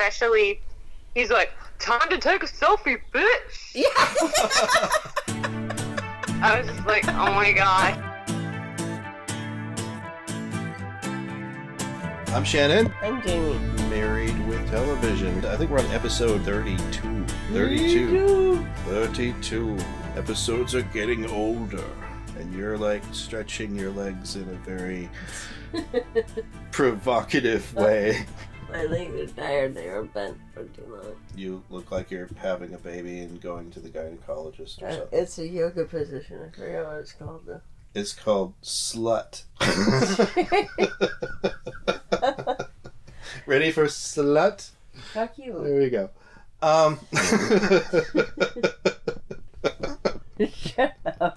Especially, he's like, time to take a selfie, bitch. Yeah. I was just like, oh my god. I'm Shannon. I'm Jamie. Married with Television. I think we're on episode 32. 32. 32. Episodes are getting older. And you're like stretching your legs in a very provocative way. Uh, My legs are tired. They were bent for too long. You look like you're having a baby and going to the gynecologist or Uh, something. It's a yoga position. I forgot what it's called though. It's called slut. Ready for slut? Fuck you. There we go. Um.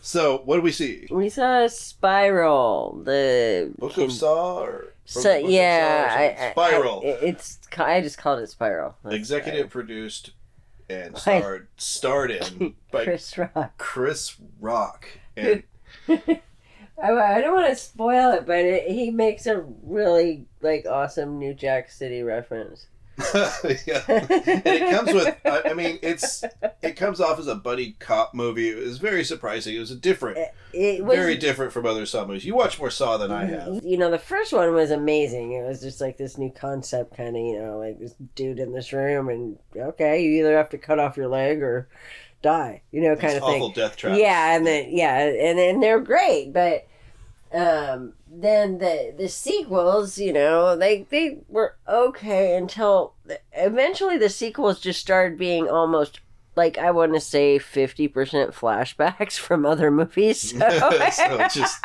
so, what do we see? We saw a Spiral. The Book of Saw? Or So, Book of Saw yeah. I, I, Spiral. I, it's I just called it Spiral. That's Executive produced and starred starred in by Chris Rock. Chris Rock. And I, I don't want to spoil it, but it, he makes a really like awesome New Jack City reference. yeah. and it comes with I, I mean it's it comes off as a buddy cop movie. It was very surprising. It was a different It was very different from other Saw movies. You watch more Saw than I have. You know, the first one was amazing. It was just like this new concept, kind of, you know, like this dude in this room, and okay, you either have to cut off your leg or die, you know, kind These of thing. death traps. Yeah, and then yeah, and and they're great, but um, then the the sequels, you know, they they were okay until eventually the sequels just started being almost like I want to say fifty percent flashbacks from other movies. So. so just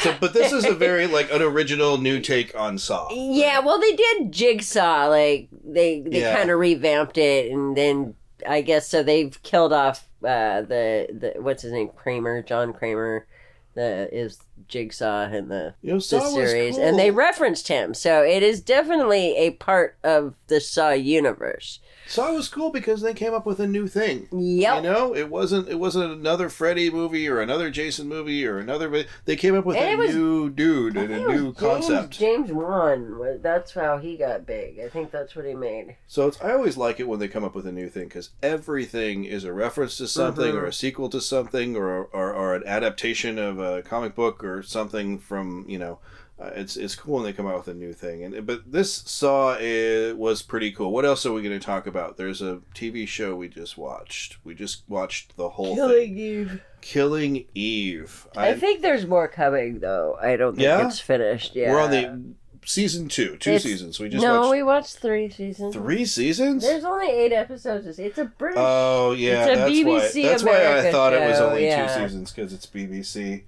so but this is a very like an original new take on Saw. Yeah, well, they did Jigsaw. Like they they Yeah. kind of revamped it, and then I guess so they've killed off uh, the the what's his name Kramer, John Kramer, the is Jigsaw in the You know, the Saw series, cool. and they referenced him. So it is definitely a part of the Saw universe. Saw was cool because they came up with a new thing. Yep. You know, it wasn't it wasn't another Freddy movie or another Jason movie or another. They came up with And a was- new dude and a think it was new concept. James, James Wan. That's how he got big. I think that's what he made. So it's I always like it when they come up with a new thing because everything is a reference to something Mhm. or a sequel to something or, or or an adaptation of a comic book or something from you know. Uh, it's it's cool when they come out with a new thing, and but this Saw uh, was pretty cool. What else are we going to talk about? There's a TV show we just watched. We just watched the whole thing. Eve. Killing Eve. I think there's more coming though. I don't think Yeah? it's finished Yeah, we're on the season two, two It's- seasons. We just no, watched we watched three seasons. three seasons. There's only eight episodes. It's a British. Oh yeah, It's a that's BBC why. That's why I thought it was only yeah. two seasons because it's BBC.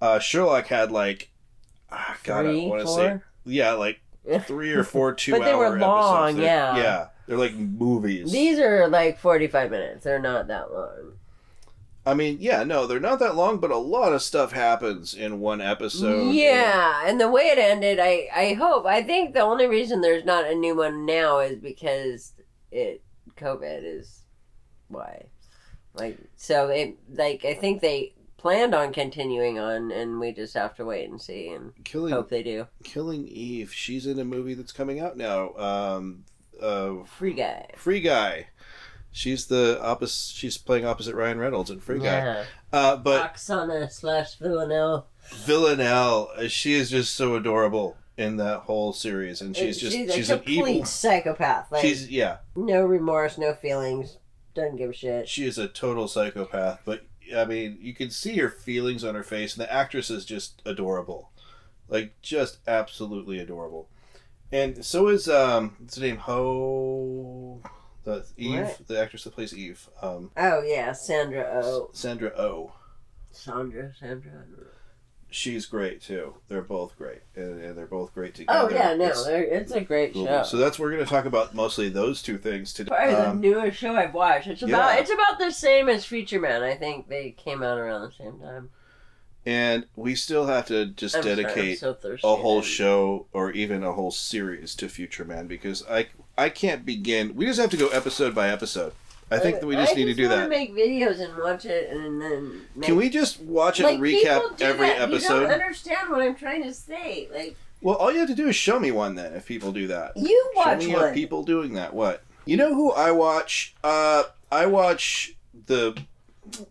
Uh, Sherlock had like, ah, God, I Three, want to say, yeah, like three or four two. But they were hour long, episodes. They're- yeah. yeah, they're like movies. These are like 45 minutes. They're not that long. I mean, yeah, no, they're not that long, but a lot of stuff happens in one episode. yeah, and the way it ended, I I hope. I think the only reason there's not a new one now is because it COVID is why. Like so it like I think they planned on continuing on and we just have to wait and see and Killing hope they do. Killing Eve. She's in a movie that's coming out now. Um, uh, Free guy. Free Guy. She's the opposite. She's playing opposite Ryan Reynolds in Free Guy. Yeah. Uh, but Oksana slash Villanelle. Villanelle, she is just so adorable in that whole series, and she's just she's, she's, a an complete evil. psychopath. Like She's yeah, no remorse, no feelings, doesn't give a shit. she is a total psychopath. But I mean, you can see her feelings on her face, and the actress is just adorable, like just absolutely adorable. And so is um, what's her name? Ho, the Eve, What? the actress that plays Eve, um, Oh yeah, Sandra Oh, Sandra Oh. Sandra, Sandra. I don't know. she's great too. They're both great, and, and they're both great together. Oh yeah, no, It's it's a great cool. show. So that's we're going to talk about mostly those two things today. Probably the Um, newest show I've watched. It's about yeah. it's about the same as Future Man. I think they came out around the same time. and we still have to just I'm sorry, dedicate so a whole show or even a whole series to Future Man because I I can't begin. We just have to go episode by episode. I think that we just I need to do that. Make videos and watch it, and then make, Can we just watch it like and recap every that. You don't understand what I'm trying to say. Like Well, all you have to do is show me one then. If people do that, you watch show me one. people doing that. What you know? Who I watch? Uh, I watch the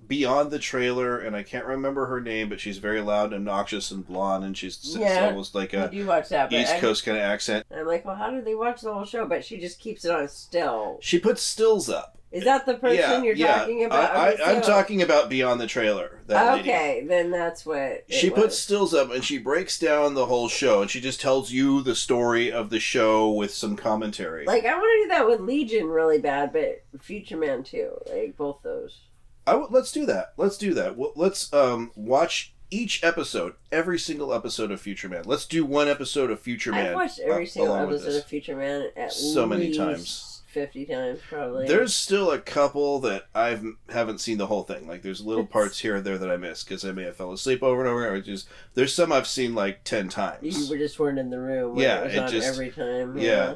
Beyond the trailer, and I can't remember her name, but she's very loud, and obnoxious, and blonde, and she's Yeah. almost like a do watch that, East I, Coast kind of accent. I'm like, well, how do they watch the whole show? But she just keeps it on still. She puts stills up. Is that the person yeah, you're yeah. talking about? I, I'm talking about Beyond the trailer. That lady. Okay, then that's what. She was. puts stills up and she breaks down the whole show, and she just tells you the story of the show with some commentary. Like I want to do that with Legion really bad, but Future Man too. Like both those. I w- let's do that. Let's do that. Well, let's um watch each episode, every single episode of Future Man. Let's do one episode of Future Man. I've watched every uh, single episode of Future Man at So many times. Fifty times probably. There's still a couple that I've haven't seen the whole thing. Like there's little parts here and there that I missed because I may have fell asleep over and over. Or just there's some I've seen like ten times. you were just weren't in the room. Yeah, it it just- every time. yeah.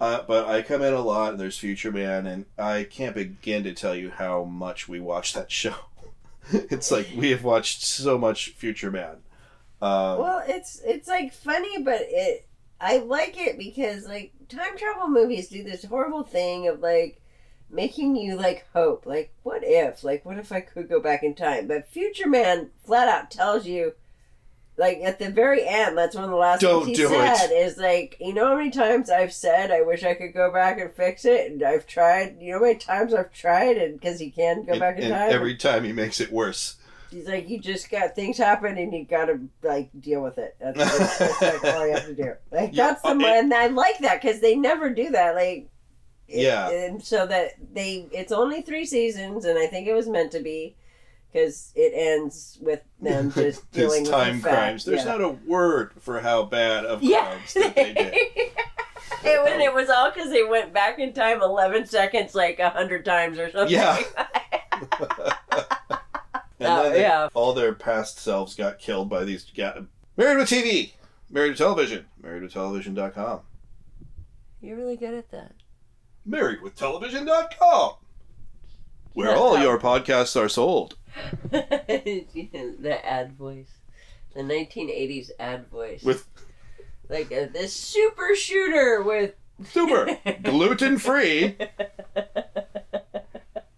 Uh, but I come in a lot, and there's Future Man, and I can't begin to tell you how much we watch that show. it's like we have watched so much Future Man. Um, Well, it's it's like funny, but it I like it because like time travel movies do this horrible thing of like making you like hope, like what if, like what if I could go back in time? But Future Man flat out tells you, like at the very end, that's one of the last Don't things he do said is like, you know how many times I've said I wish I could go back and fix it, and I've tried. You know how many times I've tried, and because he can go and, back in and time. every time he makes it worse. He's like, you just got things happen and you gotta like deal with it. That's, that's, that's like all you have to do. Like Yeah, that's the oh, it- and I like that because they never do that. Like, it- Yeah. and so that they it's only three seasons and I think it was meant to be because it ends with them just dealing with time the crimes. There's yeah. not a word for how bad of yeah. crimes that they did. it, was, it was all because they went back in time 11 seconds like a hundred times or something. Yeah. And Oh, they- yeah. all their past selves got killed by these. Ga- Married with TV, Married with Television, MarriedWithTelevision.com, You're really good at that. MarriedWithTelevision.com, where all your podcasts are sold. the ad voice, the 1980s ad voice, With like uh, this super shooter with super gluten free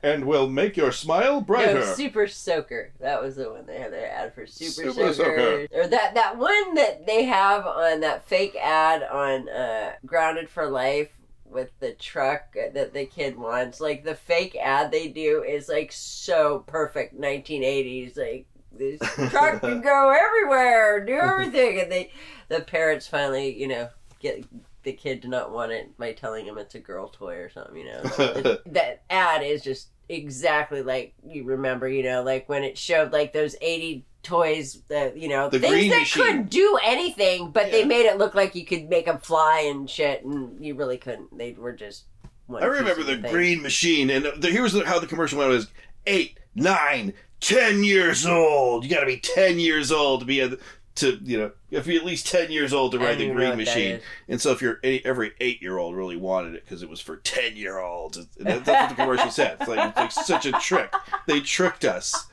and will make your smile brighter. no super soaker. That was the one they had their ad for super, Super soaker. or that that one that they have on that fake ad on uh, Grounded for Life. With the truck that the kid wants, like the fake ad they do is like so perfect 1980s. Like this truck can go everywhere, do everything, and they, the parents finally, you know, get the kid to not want it by telling him it's a girl toy or something. You know, It- that ad is just exactly like you remember. You know, like when it showed like those eighty toys that you know The things that machine. couldn't do anything, but they made it look like you could make them fly and shit, and you really couldn't. They were just. one I remember the thing. green machine, and the, here's the, how the commercial went: it was eight, nine, ten years old. You got to be ten years old to be a, to you know, you have to be at least ten years old to ride the green machine. And so, if you're any, every eight year old really wanted it because it was for ten year olds, that- that's what the commercial said. It's like, it's like such a trick. They tricked us.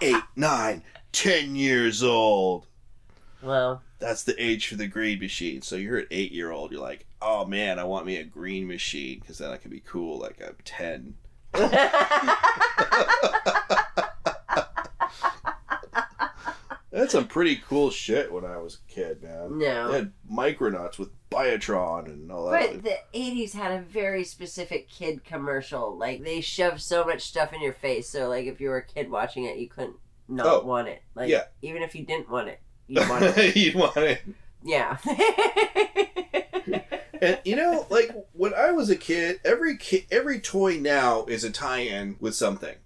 Eight, nine, ten years old. Well, That's the age for the green machine. So you're an eight year old. You're like, oh man, I want me a green machine because then I can be cool like I'm ten. That's some pretty cool shit when I was a kid, man. No. They had Micronauts with Biotron and all that. But the '80s had a very specific kid commercial. Like they shoved so much stuff in your face. So like if you were a kid watching it, you couldn't not Oh, want it. Like yeah. even if you didn't want it, you wanted it. You'd want it. Yeah. And you know, like when I was a kid, every ki- every toy now is a tie-in with something.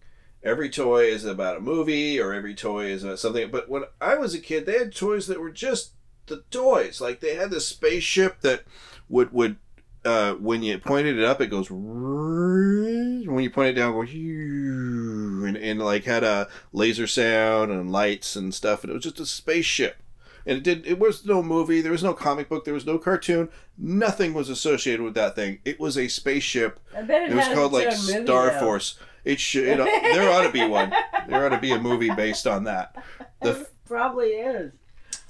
every toy is about a movie or every toy is about something. But when I was a kid, they had toys that were just the toys. Like they had this spaceship that would would uh, when you pointed it up, it goes. When you point it down, it goes and, and like had a laser sound and lights and stuff, and it was just a spaceship. And it did. It was no movie. There was no comic book. There was no cartoon. Nothing was associated with that thing. It was a spaceship. I bet it, It was called like movie, Star though. Force. It should. It, there ought to be one. There ought to be a movie based on that. The Probably is.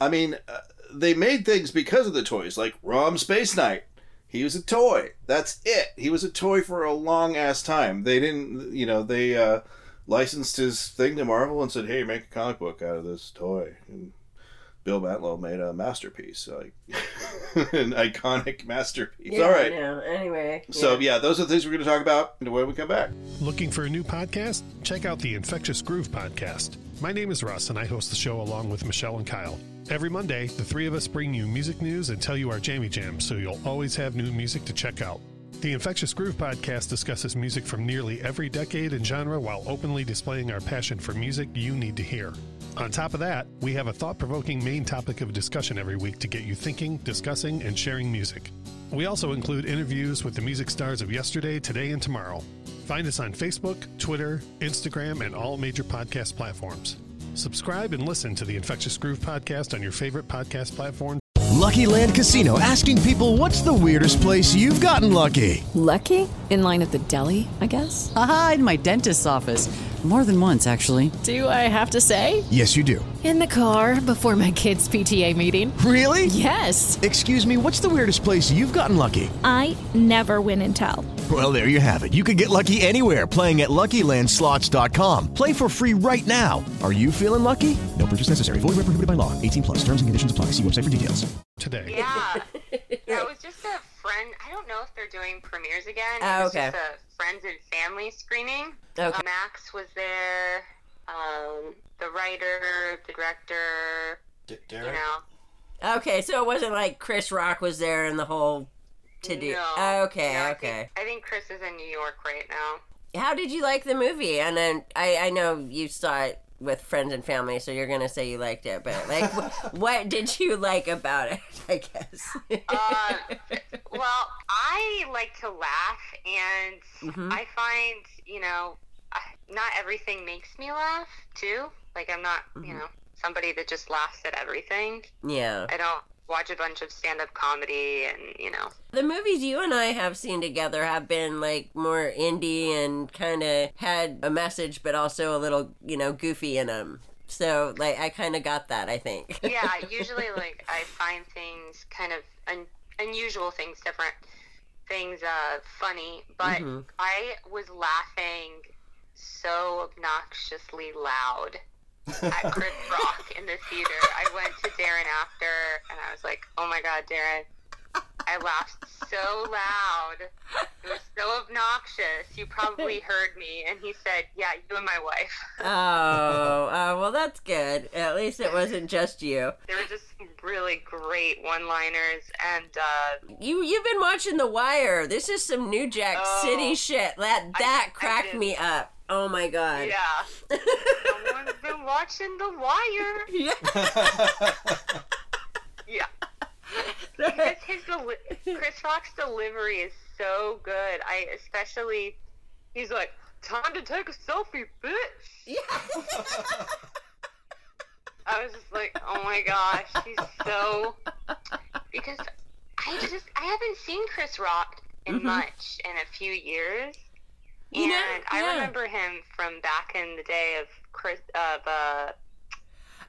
I mean, uh, they made things because of the toys, like Rom Space Knight. He was a toy. That's it. He was a toy for a long ass time. They didn't, you know, they uh, licensed his thing to Marvel and said, "Hey, make a comic book out of this toy." And Bill Mantlo made a masterpiece, like an iconic masterpiece. Yeah, All right. No, anyway. So yeah. yeah, those are the things we're going to talk about when we come back. Looking for a new podcast? Check out the Infectious Groove podcast. My name is Russ, and I host the show along with Michelle and Kyle. Every Monday, the three of us bring you music news and tell you our jammy jams, so you'll always have new music to check out. The Infectious Groove podcast discusses music from nearly every decade and genre while openly displaying our passion for music you need to hear. On top of that, we have a thought provoking main topic of discussion every week to get you thinking, discussing, and sharing music. We also include interviews with the music stars of yesterday, today, and tomorrow. Find us on Facebook, Twitter, Instagram, and all major podcast platforms. Subscribe and listen to the Infectious Groove podcast on your favorite podcast platform. Lucky Land Casino asking people what's the weirdest place you've gotten lucky? Lucky? In line at the deli, I guess? Aha, in my dentist's office. More than once, actually. Do I have to say? Yes, you do. In the car before my kids' PTA meeting. Really? Yes. Excuse me, what's the weirdest place you've gotten lucky? I never win and tell. Well, there you have it. You can get lucky anywhere playing at LuckyLandSlots.com. Play for free right now. Are you feeling lucky? No purchase necessary. Void where prohibited by law. 18 plus. Terms and conditions apply. See website for details. Today. Yeah. yeah, it was just a friend. I don't know if they're doing premieres again. Oh, it was okay. just a friends and family screening. Okay. Uh, Max was there. Um, the writer, the director. You know. Okay, so it wasn't like Chris Rock was there and the whole to do. No. Okay, No, I okay. Think, I think Chris is in New York right now. How did you like the movie? And then I, I know you saw it with friends and family, so you're gonna say you liked it, but like, wh- what did you like about it? I guess. Uh, well, I like to laugh, and Mhm. I find, you know, not everything makes me laugh, too. Like, I'm not, Mm-hmm. you know, somebody that just laughs at everything. yeah. I don't watch a bunch of stand up comedy, and, you know. The movies you and I have seen together have been like more indie and kind of had a message, but also a little, you know, goofy in them. So, like, I kind of got that. I think. Yeah, usually, like, I find things kind of un- unusual things, different things uh, funny, but Mhm. I was laughing so obnoxiously loud at Chris Rock in the theater. I went to Darren after, and I was like, "Oh my God, Darren!" I laughed so loud. It was so obnoxious. You probably heard me. And he said, "Yeah, you and my wife." oh, uh, well, that's good. At least it wasn't just you. There were just some really great one-liners, and uh, You you've been watching The Wire. This is some New Jack Oh. City shit. That I- that I cracked did. me up. Oh my god. yeah, someone's been watching The Wire. Yeah. Yeah. Because his deli- Chris Rock's delivery is so good. I especially, he's like, "Time to take a selfie, bitch." Yeah. I was just like, "Oh my gosh, he's so." Because I just I haven't seen Chris Rock in mm-hmm. much in a few years, You and know, I yeah. remember him from back in the day of Chris of uh,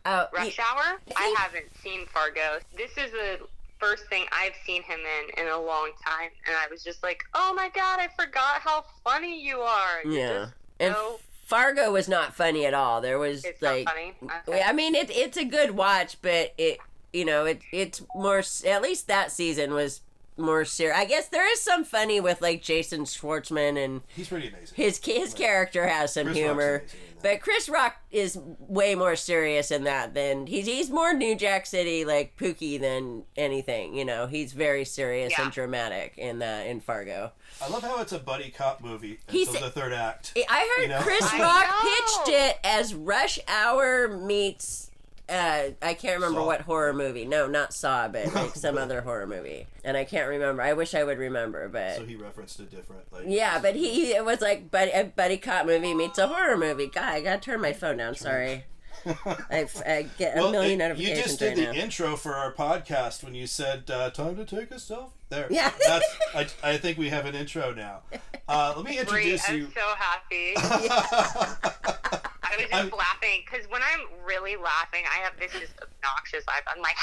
Oh, Rush y- Hour. I haven't seen Fargo. This is the first thing I've seen him in in a long time, and I was just like, "Oh my god, I forgot how funny you are." You're yeah. And so- Fargo was not funny at all. There was It's not like funny? Okay. I mean it it's a good watch, but it you know, it it's more at least that season was more serious. I guess there is some funny with like Jason Schwartzman and He's pretty amazing. his his character has some Chris humor, amazing in that. but Chris Rock is way more serious in that than he's he's more New Jack City like Pookie than anything. You know, he's very serious Yeah. and dramatic in uh, in Fargo. I love how it's a buddy cop movie He's- until the third act. I heard You know? Chris Rock pitched it as Rush Hour meets. Uh, I can't remember Saw. what horror movie. No, not Saw, but like some other horror movie. And I can't remember. I wish I would remember, but So he referenced a different like. yeah, but he it was like buddy, a buddy cop movie meets a horror movie. God, I gotta turn my phone down. Sorry, I, I get a Well, million it- notifications you just did right the now. intro for our podcast when you said uh, "time to take a selfie." There, Yeah. That's, I, I think we have an intro now. Uh, let me Great. introduce I'm you. so happy. I was just I'm- laughing because when I'm really laughing, I have this just obnoxious laugh. I'm like,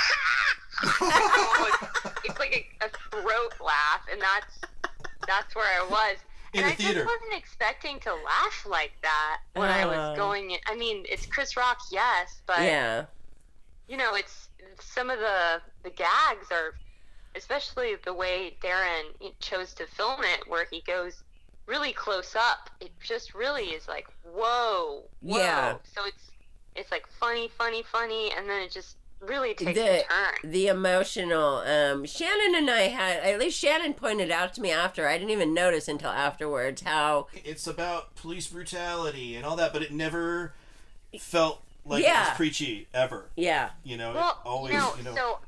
almost, it's like a, a throat laugh, and that's that's where I was. In and the I theater. just wasn't expecting to laugh like that when I Oh. was going. In. I mean, it's Chris Rock, yes, but yeah, you know, it's some of the the gags are, especially the way Darren chose to film it, where he goes really close up. It just really is like whoa, whoa. Yeah. So it's it's like funny, funny, funny, and then it just really takes the a turn. the emotional. Um, Shannon and I had at least Shannon pointed out to me after. I didn't even notice until afterwards how It's about police brutality and all that, but it never felt like it was preachy ever. yeah You know, Well, it always you know, you know. so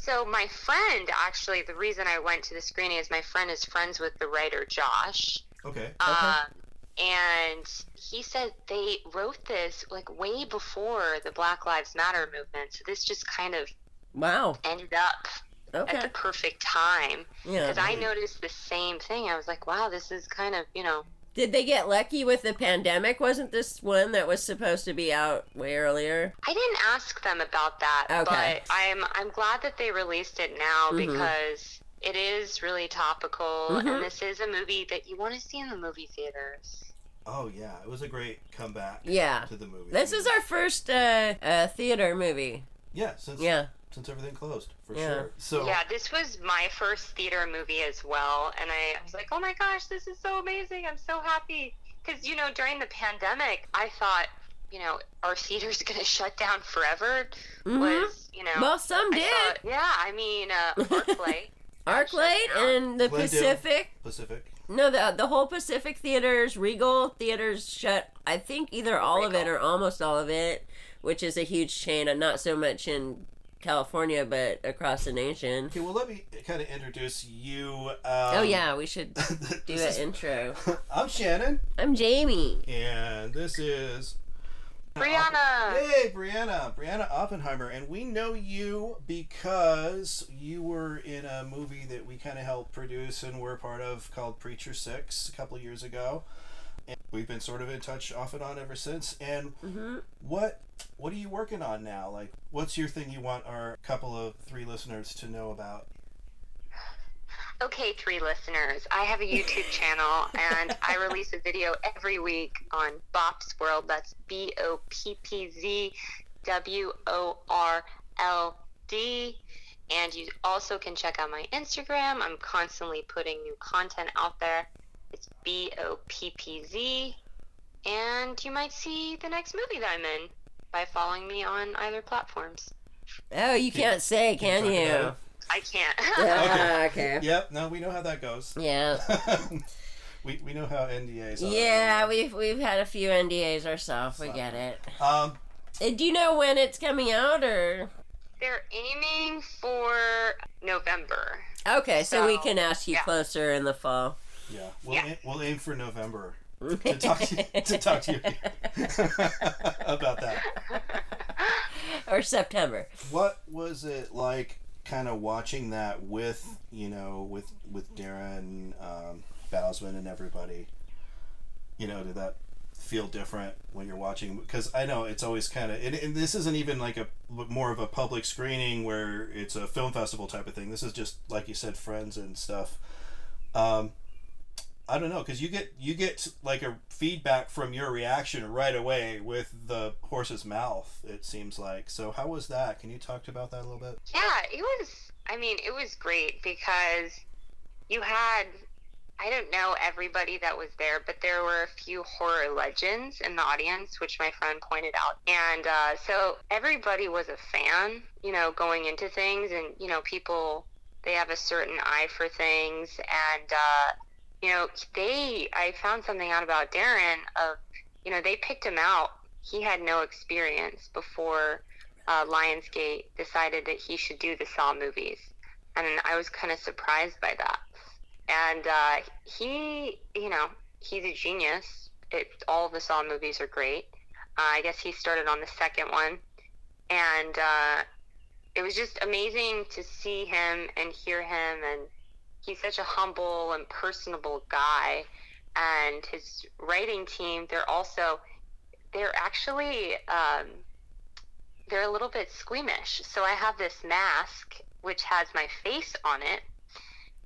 so my friend actually, the reason I went to the screening is my friend is friends with the writer Josh. okay. Um, and he said they wrote this like way before the Black Lives Matter movement. So this just kind of wow ended up at the perfect time. yeah. Because I noticed the same thing. I was like, wow, this is kind of, you know, Did they get lucky with the pandemic? Wasn't this one that was supposed to be out way earlier? I didn't ask them about that, Okay. but I'm I'm glad that they released it now because it is really topical, and this is a movie that you want to see in the movie theaters. Oh yeah, it was a great comeback. Yeah. To the movie. This is our first uh, uh, theater movie. yeah since Yeah. Since everything closed for Yeah. sure. So Yeah, this was my first theater movie as well, and I, I was like, oh my gosh, this is so amazing! I'm so happy because you know during the pandemic, I thought. You know, our theater's gonna shut down forever. Was you know? Mm-hmm. Well, some I did. thought- yeah, I mean, uh, ArcLight. Arclight and the Glendale. Pacific. Pacific. No, the the whole Pacific theaters, Regal theaters shut. I think either all of it or almost all of it, which is a huge chain, and not so much in California, but across the nation. Okay, well let me kind of introduce you. Um, oh yeah, we should do an is- intro. I'm Shannon, I'm Jamie. and this is Brianna. Hey, Brianna, Brianna Oppenheimer, and we know you because you were in a movie that we kind of helped produce and were part of called Preacher Six a couple of years ago. And we've been sort of in touch off and on ever since. And mm-hmm. what what are you working on now? Like, what's your thing you want our couple of three listeners to know about? Okay, three listeners. I have a YouTube channel and I release a video every week on Boppz World. That's B O P P Z W O R L D. And you also can check out my Instagram. I'm constantly putting new content out there. It's B O P P Z. And you might see the next movie that I'm in by following me on either platforms. Oh, you can't say, can you? about I can't. Ah, okay. Yep, no, we know how that goes. Yeah. we, we know how NDAs are. Yeah, we've we've had a few NDAs ourselves. We get it. Um, Uh, Do you know when it's coming out, or They're aiming for November. okay? So, we can ask you yeah. closer in the fall. Yeah, we'll, Yeah. Aim, we'll aim for November to talk to, to talk to you about that. or September. What was it like, kind of watching that with you know with with Darren um, Bousman and everybody? You know, did that feel different when you're watching? Because I know it's always kind of, and, and this isn't even like a more of a public screening where it's a film festival type of thing. This is just like you said, friends and stuff. Um, I don't know because you get you get like a feedback from your reaction right away with the horse's mouth. It seems like. So how was that? Can you talk about that a little bit? Yeah, it was. I mean, it was great because you had, I don't know everybody that was there, but there were a few horror legends in the audience, which my friend pointed out. And uh, so everybody was a fan, you know, going into things. And, you know, people, they have a certain eye for things. And, uh, you know, they, I found something out about Darren of, you know, they picked him out. He had no experience before uh, Lionsgate decided that he should do the Saw movies. And I was kind of surprised by that. And uh, he, you know, he's a genius. It, all the Saw movies are great. Uh, I guess he started on the second one. And uh, it was just amazing to see him and hear him. And he's such a humble and personable guy. And his writing team, they're also, they're actually, um, they're a little bit squeamish. So I have this mask which has my face on it.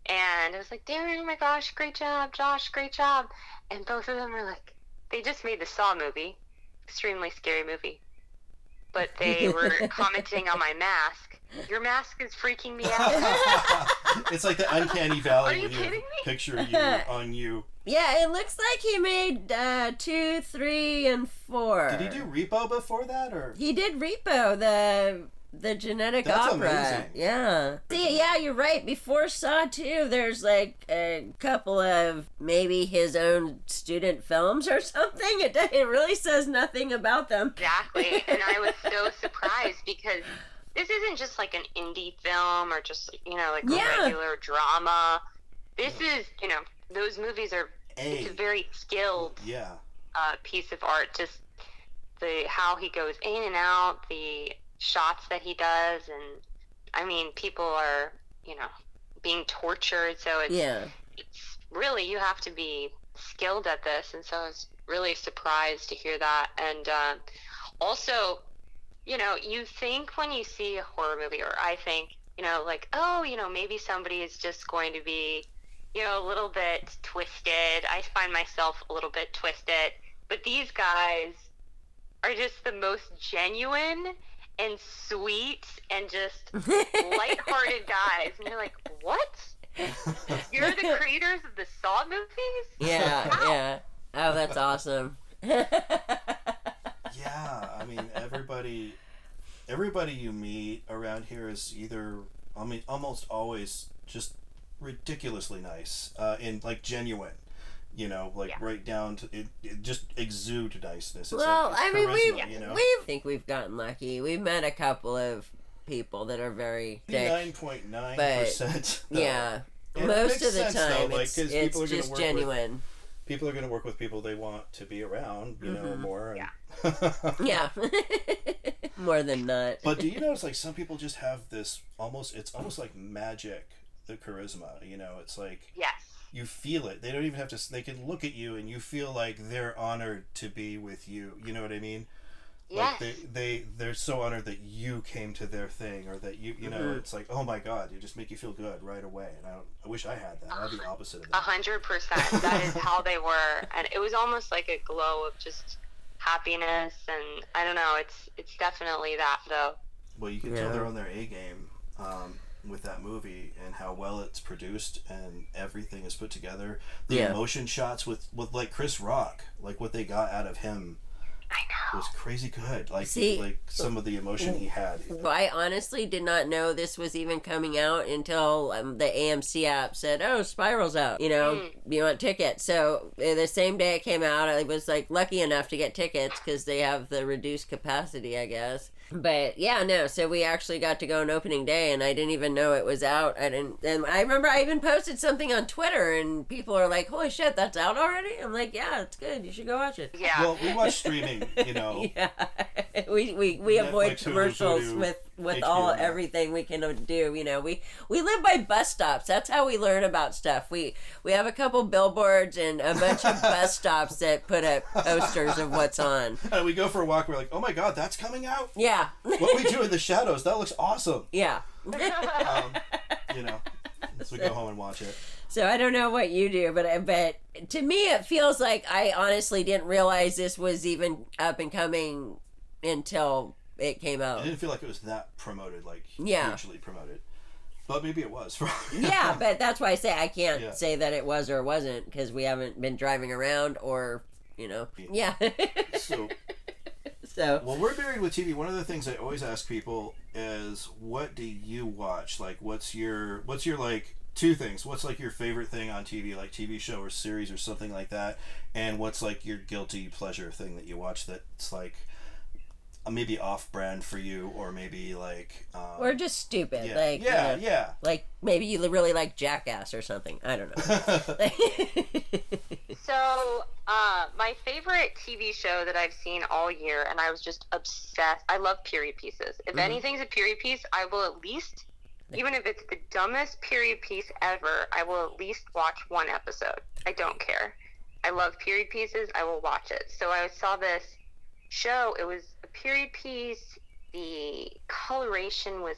And I was like, Darren, oh my gosh, great job. Josh, great job. And both of them were like, they just made the Saw movie, extremely scary movie. But they were commenting on my mask. Your mask is freaking me out. it's like the uncanny valley Are you when you kidding me? picture you on you. Yeah, it looks like he made uh, two, three, and four. Did he do Repo before that, or He did Repo, the the genetic That's opera. amazing. Yeah. See, yeah, you're right. Before Saw 2, there's like a couple of maybe his own student films or something. It, it really says nothing about them. Exactly. And I was so surprised because this isn't just like an indie film or just, you know, like a regular drama. This is, you know, those movies are, it's A. a very skilled yeah? uh, piece of art. Just the how he goes in and out, the shots that he does, and I mean, people are you know being tortured, so it's Yeah. it's really you have to be skilled at this, and so I was really surprised to hear that, and uh, also, you know, you think when you see a horror movie, or I think, you know, like oh, you know, maybe somebody is just going to be you know, a little bit twisted. I find myself a little bit twisted. But these guys are just the most genuine and sweet and just lighthearted guys. And you're like, what? You're the creators of the Saw movies? Yeah, yeah. Oh, that's awesome. Yeah, I mean everybody, everybody you meet around here is either, I mean, almost always just ridiculously nice uh, and like genuine. You know, like right down to it, it just exude niceness. It's well, like, I it's mean, we you know? we think we've gotten lucky. We've met a couple of people that are very dick, Nine point nine percent. yeah, It most of the sense, though, time like, it's are gonna just work with- genuine. People are going to work with people they want to be around, you know, Mhm. more. And... Yeah, more than not. but do you notice like some people just have this almost it's almost like magic the charisma you know it's like yes you feel it they don't even have to they can look at you and you feel like they're honored to be with you you know what i mean like they, they they're so honored that you came to their thing or that you you know Mhm. it's like oh my god you just make you feel good right away and i don't i wish i had that i have the opposite of A that hundred percent. That is how they were, and it was almost like a glow of just happiness. And I don't know. It's it's definitely that though. Well, you can Yeah. tell they're on their A game um, with that movie and how well it's produced and everything is put together. The Yeah. emotion shots with, with like Chris Rock, like what they got out of him, was crazy good. Like See- like some of the emotion he had. Well, I honestly did not know this was even coming out until um, the AMC app said, "Oh, Spiral's out. You know, you want tickets?" So uh, the same day it came out, I was like lucky enough to get tickets because they have the reduced capacity, I guess. But yeah, no. So we actually got to go on opening day, and I didn't even know it was out. I didn't. And I remember I even posted something on Twitter, and people are like, "Holy shit, that's out already!" I'm like, "Yeah, it's good. You should go watch it." Yeah. Well, we watch streaming, you know. yeah, we we, we avoid Netflix, Hulu, commercials with with all everything we can do. You know, we we live by bus stops. That's how we learn about stuff. We we have a couple billboards and a bunch of bus stops that put up posters of what's on. And we go for a walk. We're like, oh my god, that's coming out. Yeah, What we do in the shadows? That looks awesome. yeah. Um, you know, so we go home and watch it. So I don't know what you do, but but to me it feels like I honestly didn't realize this was even up and coming until it came out. I didn't feel like it was that promoted, like Yeah. hugely promoted. But maybe it was. yeah, but that's why I say I can't Yeah. say that it was or wasn't because we haven't been driving around or you know. Yeah. so so well, we're married with TV. One of the things I always ask people is, "What do you watch? Like, what's your what's your like two things? What's like your favorite thing on TV, like TV show or series or something like that? And what's like your guilty pleasure thing that you watch that's like." Maybe off-brand for you, or maybe like, um, or just stupid. yeah, Like yeah, you know, yeah. Like maybe you really like Jackass or something. I don't know. So, uh, my favorite TV show that I've seen all year, and I was just obsessed. I love period pieces. If Mhm. anything's a period piece, I will at least, even if it's the dumbest period piece ever, I will at least watch one episode. I don't care. I love period pieces. I will watch it. So I saw this show. It was a period piece. The coloration was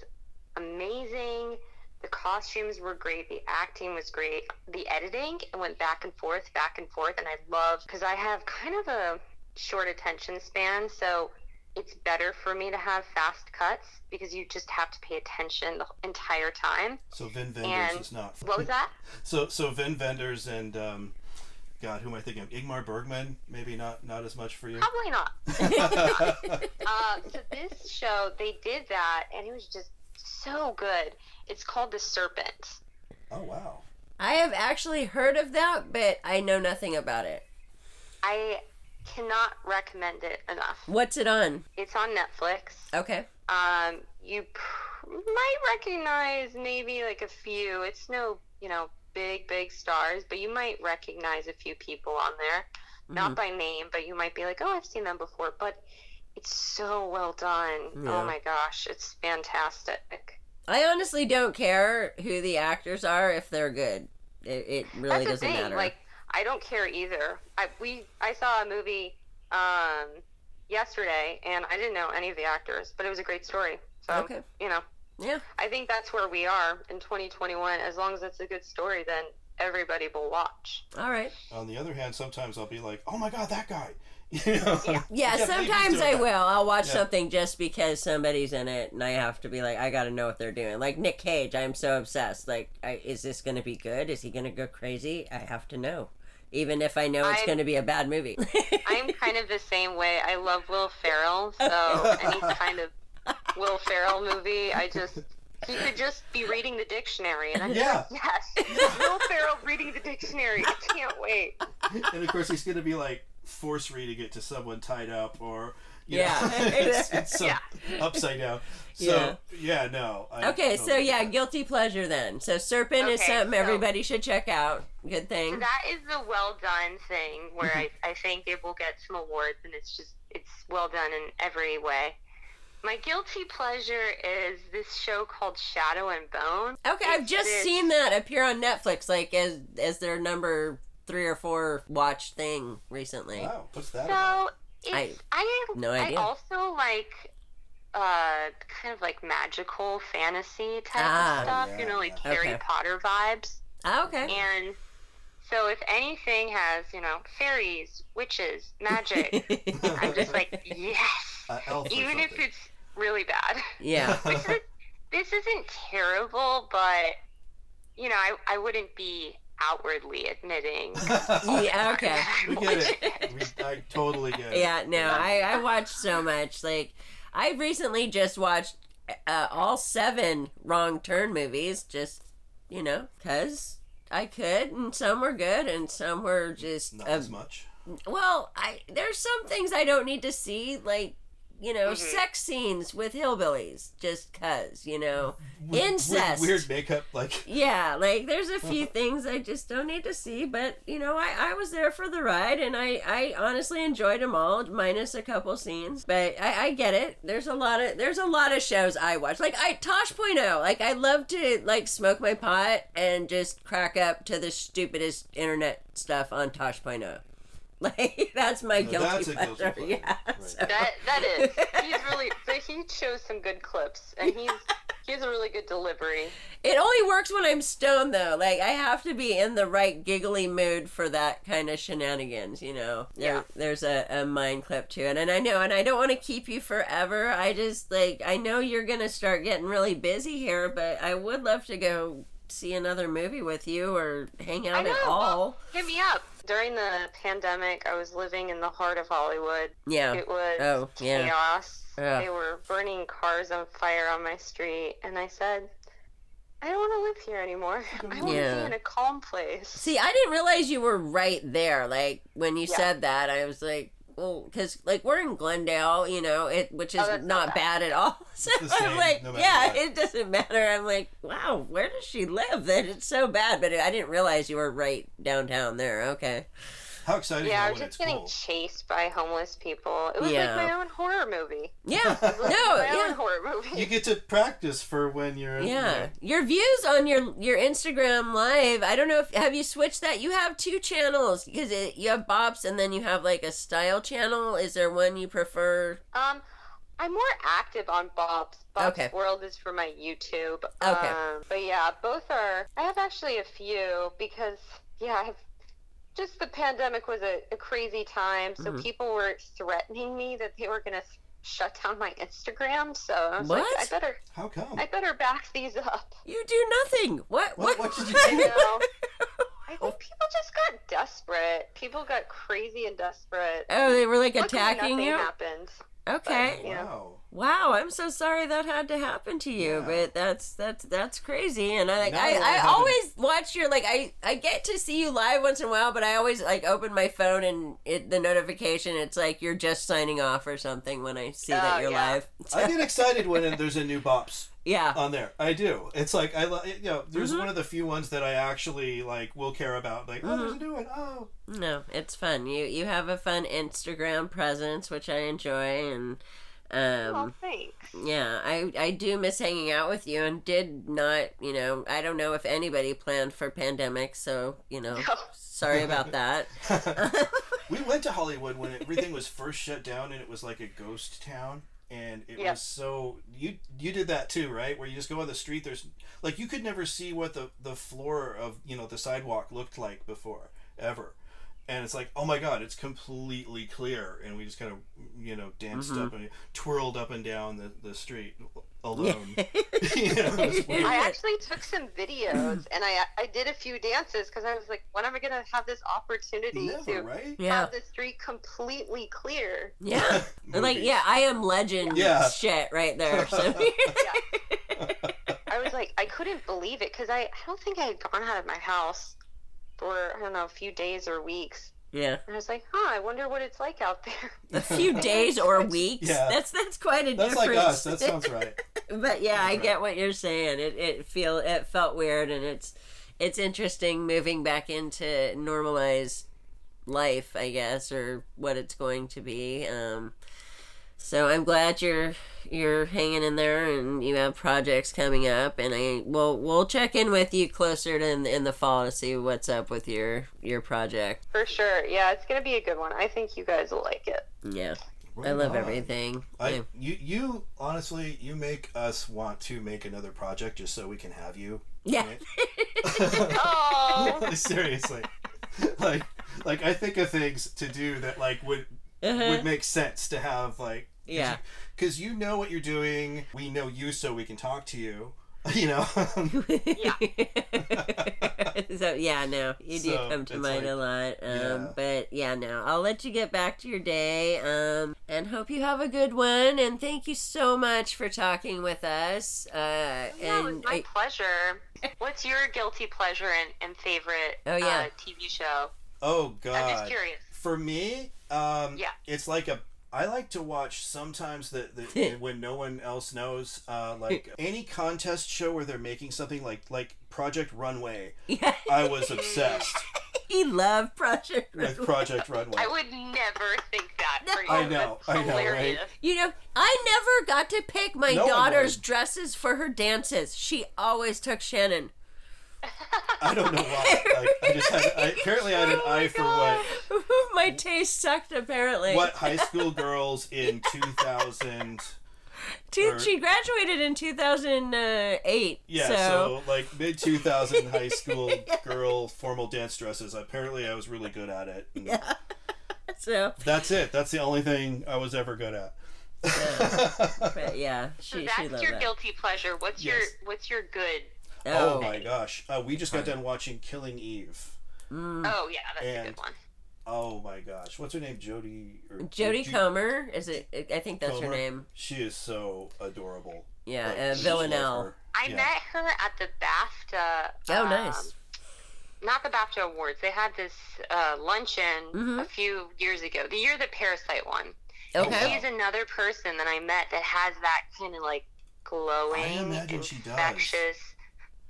amazing. The costumes were great. The acting was great. The editing it went back and forth, back and forth, and I love because I have kind of a short attention span, so it's better for me to have fast cuts because you just have to pay attention the entire time. So Wim Wenders And- is not. What was that? So so Wim Wenders and um, God, who am I thinking of? Ingmar Bergman. Maybe not not as much for you. Probably not. uh, so this show, they did that, and it was just so good. It's called The Serpent. Oh wow. I have actually heard of that, but I know nothing about it. I cannot recommend it enough. What's it on? It's on Netflix. Okay. Um, you pr- might recognize maybe like a few. It's no, you know, big big stars, but you might recognize a few people on there. Not Mhm. by name, but you might be like, "Oh, I've seen them before." But it's so well done. Yeah. Oh my gosh, it's fantastic. I honestly don't care who the actors are if they're good. It, it really That's the doesn't matter. Like, I don't care either. I we I saw a movie um yesterday, and I didn't know any of the actors, but it was a great story. So Okay. you know, yeah, I think that's where we are in 2021. As long as it's a good story, then everybody will watch. All right. On the other hand, sometimes I'll be like, "Oh my God, that guy." You know? Yeah, Yeah, he's sometimes I that. will. I'll watch Yeah. something just because somebody's in it, and I have to be like, I got to know what they're doing. Like Nick Cage, I'm so obsessed. Like, I, is this going to be good? Is he going to go crazy? I have to know, even if I know it's going to be a bad movie. I'm kind of the same way. I love Will Ferrell, so any kind of Will Ferrell movie, I just he could just be reading the dictionary, and I'm Yeah. like, yes, Will Ferrell reading the dictionary. I can't wait. and of course, he's going to be like force reading it to someone tied up or. You Yeah. know, it's, it's Yeah. upside down. So yeah, no. I okay, so totally- yeah, guilty pleasure then. So Serpent is something so- everybody should check out. Good So thing. that is the well done thing where mm-hmm. I, I think it will get some awards and it's just it's well done in every way. My guilty pleasure is this show called Shadow and Bone. Okay, I've just this- seen that appear on Netflix, like as as their number three or four watch thing recently. Wow, what's that? So I- it's, I, no I also like uh kind of like magical fantasy type Ah. of stuff. Oh, you know, like yeah. Harry Okay. Potter vibes. Ah, okay. And so if anything has, you know, fairies, witches, magic, I'm just like, yes. Uh, Even if it's really bad. Yeah. this, is, this isn't terrible, but you know, I, I wouldn't be outwardly admitting. yeah, okay. We get it. We, I totally get it. Yeah, no, I I watch so much. Like, I recently just watched uh, all seven Wrong Turn movies, just you know, cause I could, and some were good, and some were just Not uh, as much. Well, I there's some things I don't need to see, like you know, Mm-hmm. sex scenes with hillbillies, just cause you know, With- incest. With weird makeup, like. Yeah, like there's a few things I just don't need to see, but you know, I, I was there for the ride and I, I honestly enjoyed them all, minus a couple scenes. But I, I get it. There's a lot of there's a lot of shows I watch. Like I Tosh Point oh, like I love to like smoke my pot and just crack up to the stupidest internet stuff on Tosh Point oh. Like that's my Now guilty that's pleasure. guilty pleasure. Yeah. Right. so- That that is. He's really. But he chose some good clips, and he's he has a really good delivery. It only works when I'm stoned, though. Like I have to be in the right giggly mood for that kind of shenanigans. You know, there, Yeah. there's a, a mind clip to it, and I know, and I don't want to keep you forever. I just like I know you're gonna start getting really busy here, but I would love to go see another movie with you or hang I out know. at all. Well, hit me up. During the pandemic, I was living in the heart of Hollywood. Yeah. It was Oh, yeah. chaos. Yeah. They were burning cars on fire on my street, and I said, I don't want to live here anymore. I want to Yeah. be in a calm place. See, I didn't realize you were right there. Like when you Yeah. said that, I was like, well, because like we're in Glendale, you know, it which oh, is Oh, not not bad at all. So the same, I'm like, no matter yeah, what. it doesn't matter. I'm like, wow, where does she live? That it's so bad, but I didn't realize you were right downtown there. Okay, How excited yeah, I are was when just getting cold? chased by homeless people. It was Yeah. like my own horror movie. yeah, It was like no, my own horror movie. You get to practice for when you're. you Yeah, know, your views on your your Instagram live. I don't know if have you switched that. You have two channels because you have Boppz and then you have like a style channel. Is there one you prefer? Um, I'm more active on Boppz. Boppz Okay. World is for my YouTube. Okay. Um, but yeah, both are. I have actually a few because yeah, I've just the pandemic was a, a crazy time, so Mhm. people were threatening me that they were gonna shut down my Instagram. So I was like, I better, How come? I better back these up. You do nothing. What? What- What? what did you I do? know. I think people just got desperate. People got crazy and desperate. Oh, they were like Luckily, attacking nothing you. happened. Okay. Yeah. Wow. Wow, I'm so sorry that had to happen to you, Yeah. but that's that's that's crazy. And I like Now I, I I always watch your like I I get to see you live once in a while, but I always like open my phone and it the notification it's like you're just signing off or something when I see that Oh, you're yeah. live. I get excited when there's a new bops yeah. on there. I do. It's like I, li- you know, there's Mm-hmm. one of the few ones that I actually like will care about. Like, oh, there's a new one. Oh, No, it's fun. You you have a fun Instagram presence, which I enjoy, and um, Oh, thanks. yeah, I I do miss hanging out with you, and did not, you know, I don't know if anybody planned for pandemic, so you know, No. sorry about that. we went to Hollywood when everything was first shut down and it was like a ghost town. And it Yeah. was so you you did that too, right? Where you just go on the street. There's like you could never see what the the floor of you know the sidewalk looked like before ever, and it's like oh my god, it's completely clear. And we just kind of you know danced Mm-hmm. up and twirled up and down the, the street alone. you know, it was weird. I actually took some videos and I I did a few dances because I was like, when am I gonna have this opportunity Never, to right? Yeah. have the street completely clear? Yeah, like yeah, I am legend Yeah. shit right there. So I was like, I couldn't believe it because I, I don't think I had gone out of my house for I don't know a few days or weeks. yeah, And I was like, huh, I wonder what it's like out there. a few days or weeks. Yeah. That's that's quite a That's difference. like us. That sounds right. but yeah, I right. get what you're saying. It it feel it felt weird, and it's it's interesting moving back into normalized life, I guess, or what it's going to be. Um, so I'm glad you're you're hanging in there, and you have projects coming up, and I will we'll check in with you closer to in, in the fall to see what's up with your your project. For sure. Yeah, it's gonna be a good one. I think you guys will like it. Yeah, I love on. everything. I Yeah. you you honestly you make us want to make another project just so we can have you. Yeah. in it. Oh, Seriously, like like I think of things to do that like would Uh-huh. would make sense to have like Yeah. because you know what you're doing. We know you, so we can talk to you. You know. Yeah so yeah, no, you do So, come to mind like- a lot. Um, yeah. But yeah, no, I'll let you get back to your day. Um, and hope you have a good one. And thank you so much for talking with us. Uh, no, and it's my I- pleasure. What's your guilty pleasure and, and favorite Oh, yeah. uh, TV show? oh God. I'm just curious. For me, um, Yeah. it's like a. I like to watch sometimes that the, when no one else knows, uh, like any contest show where they're making something like like Project Runway. yeah, I was obsessed he loved Project. with Project Runway. I would never think that for you. I know, That's I know, right? You know, I never got to pick my No daughter's dresses for her dances. She always took Shannon. I don't know why. Like, I just had. I, apparently, I had an oh eye for what My taste sucked apparently. what high school girls in 2000. Two, or- she graduated in 2008. Uh, yeah, so, so, like mid 2000 high school girl formal dance dresses. Apparently, I was really good at it. yeah. so That's it. That's the only thing I was ever good at. but yeah, So she she that's loved your that. guilty pleasure. What's your What's your good? Oh, my gosh. Uh, we just got done watching Killing Eve. Mm. Oh yeah, that's a good one. Oh my gosh. What's her name? Jodie or Jodie Ju- Comer is it? I think that's her name. She is so adorable. Yeah, Like, uh, Villanelle. I Yeah. met her at the BAFTA. Oh, um, nice. Not the BAFTA awards. They had this uh, luncheon Mhm. a few years ago. The year the Parasite won. Okay. She's another person that I met that has that kind of like glowing, imagine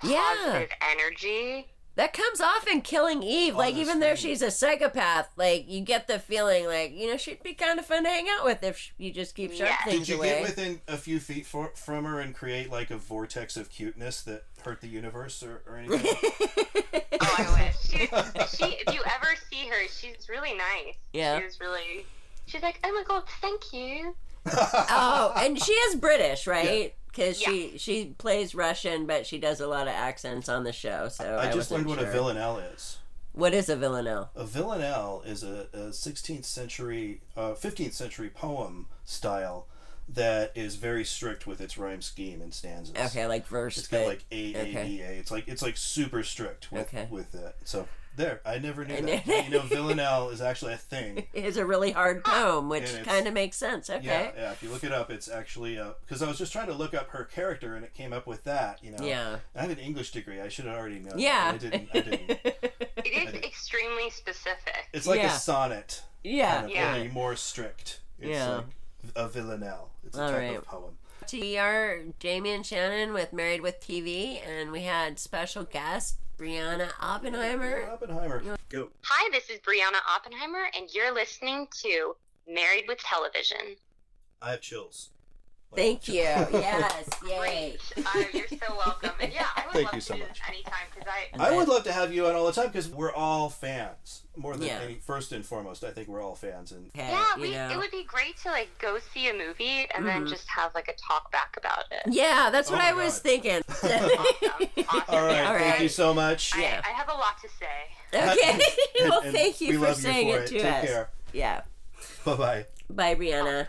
she does. infectious, Yeah. energy. That comes off in Killing Eve. Oh, like even though she's a psychopath, like you get the feeling like you know she'd be kind of fun to hang out with if sh- you just keep sharp Yeah. things Did you away. get within a few feet for, from her and create like a vortex of cuteness that hurt the universe or, or anything? Oh, I wish. She's, she, if you ever see her, she's really nice. Yeah. She's really. She's like, oh my god, thank you. oh, and she is British, right? Because she she plays Russian, but she does a lot of accents on the show. So I, I just wasn't learned what sure. a villanelle is. What is a villanelle? A villanelle is a, a 16th century, uh, 15th century poem style that is very strict with its rhyme scheme and stanzas. Okay, like verse. It's got like A A okay. B A. It's like it's like super strict with Okay. with it. So there, I never knew I that. you know, villanelle is actually a thing. It's a really hard poem, which kind of makes sense. Yeah, Okay. yeah. yeah. If you look it up, it's actually uh, because I was just trying to look up her character and it came up with that. You know. Yeah. I have an English degree. I should have already known. Yeah. but I didn't. I didn't. It is extremely specific. It's like Yeah. a sonnet. Yeah. Kind of Yeah. Only more strict. It's Yeah. like a villanelle. It's a All type right. of poem. We are Jamie and Shannon with Married with TV, and we had special guest Brianna Oppenheimer. Oppenheimer. Go. Hi, this is Brianna Oppenheimer, and you're listening to Married with Television. I have chills. Thank you. Yes. Yay. Great. Uh, you're so welcome. And yeah, I would Thank love you to so do much. this anytime because I. I would love to have you on all the time because we're all fans. More than Yeah. any, first and foremost, I think we're all fans. And Okay, Yeah, you we, know. it would be great to like go see a movie and then Mhm. just have like a talk back about it. Yeah, that's what Oh my I was thinking. Awesome. awesome. all right, All thank you so much. I, Yeah. I have a lot to say. okay. And- well, and thank you we for love saying for it to Take us. care. Yeah. Bye bye. Bye, Brianna.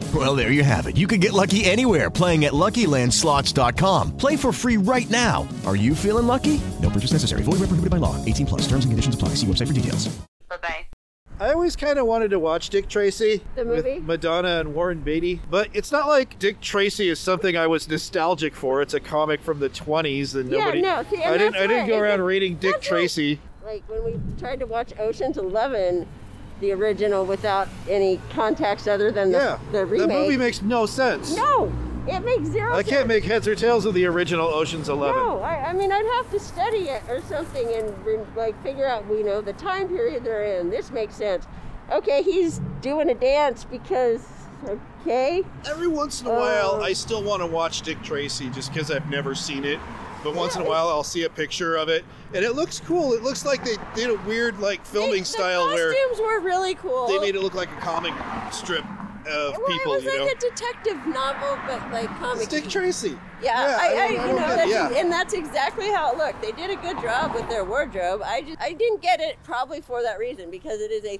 Well, there you have it. You can get lucky anywhere playing at LuckyLandSlots.com. Play for free right now. Are you feeling lucky? No purchase necessary. Void where prohibited by law. 18 plus. Terms and conditions apply. See website for details. Bye bye. I always kind of wanted to watch Dick Tracy The movie? with Madonna and Warren Beatty, but it's not like Dick Tracy is something I was nostalgic for. It's a comic from the 20s, and Yeah, nobody. no, see, I didn't. I didn't what- go it- around reading Dick that's what- Tracy. Like when we tried to watch Ocean's Eleven, the original, without any context other than the, Yeah, the remake. the movie makes no sense. No, it makes zero I sense. can't make heads or tails of the original Ocean's Eleven. No, I, I mean I'd have to study it or something and re- like figure out you know the time period they're in. This makes sense. Okay, he's doing a dance because okay. Every once in a Oh. while, um, I still want to watch Dick Tracy just because I've never seen it. But once in a while, I'll see a picture of it, and it looks cool. It looks like they did a weird like filming style where costumes were really cool. they made it look like a comic strip of well, people. it was you know, like a detective novel, but like comic. Dick Tracy. Yeah, Yeah, I, I I, I you know, that's, yeah. and that's exactly how it looked. They did a good job with their wardrobe. I just, I didn't get it probably for that reason because it is a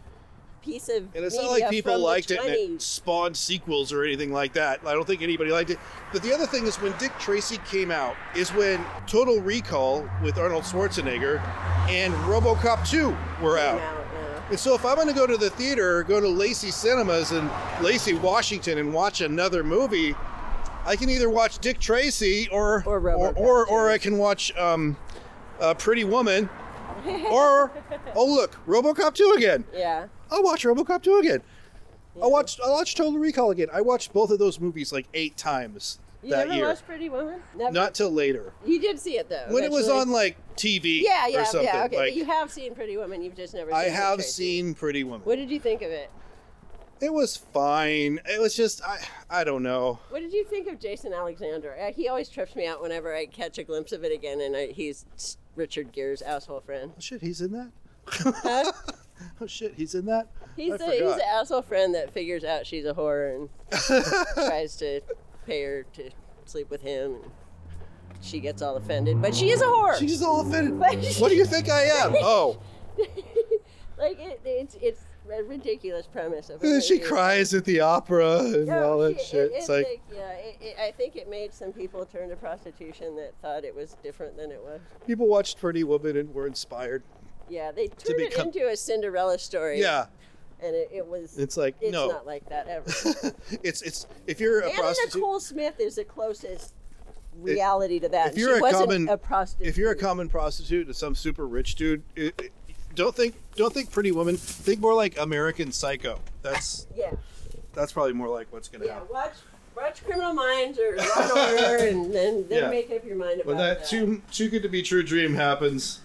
piece of And it's not like people liked it and it spawned sequels or anything like that. I don't think anybody liked it. But the other thing is when Dick Tracy came out is when Total Recall with Arnold Schwarzenegger and RoboCop 2 were out. And so if I'm going to go to the theater or go to Lacey Cinemas in Lacey, Washington and watch another movie, I can either watch Dick Tracy or or or, or, or I can watch um, uh, Pretty Woman or oh look, RoboCop 2 again. Yeah. I'll watch RoboCop 2 again. I watched I'll watch Total Recall again. I watched both of those movies like 8 times You that never year. watched Pretty Woman? Never. Not till later. You did see it though. When it was on like TV Yeah, yeah, or something. yeah. Okay, like, you have seen Pretty Woman. You've just never. I have Tracy. seen Pretty Woman. What did you think of it? It was fine. It was just I I don't know. What did you think of Jason Alexander? Uh, he always trips me out whenever I catch a glimpse of it again, and I, he's Richard Gere's asshole friend. Oh, shit, he's in that. Huh? Oh shit, he's in that. He's I the he's the asshole friend that figures out she's a whore and tries to pay her to sleep with him. And she gets all offended, but she is a whore. She's all offended. What do you think I am? Oh, like it, it's it's a ridiculous premise of. and she cries at the opera and No, all that she- shit. it- it's like yeah, it, it, I think it made some people turn to prostitution that thought it was different than it was. people watched Pretty Woman and were inspired. Yeah, they turned it become- into a Cinderella story. Yeah. and it, it was. It's like, it's no. not like that ever. It's it's if you're a Anna prostitute. Nicole Smith is the closest reality to that. if you're she a wasn't common a prostitute. if you're a common prostitute to some super rich dude, it, it- don't think don't think Pretty Woman. Think more like American Psycho. That's yeah, that's probably more like what's gonna yeah. happen. Watch watch Criminal Minds or Law and Order, and then then Yeah. make up your mind about When that too too good to be true dream happens,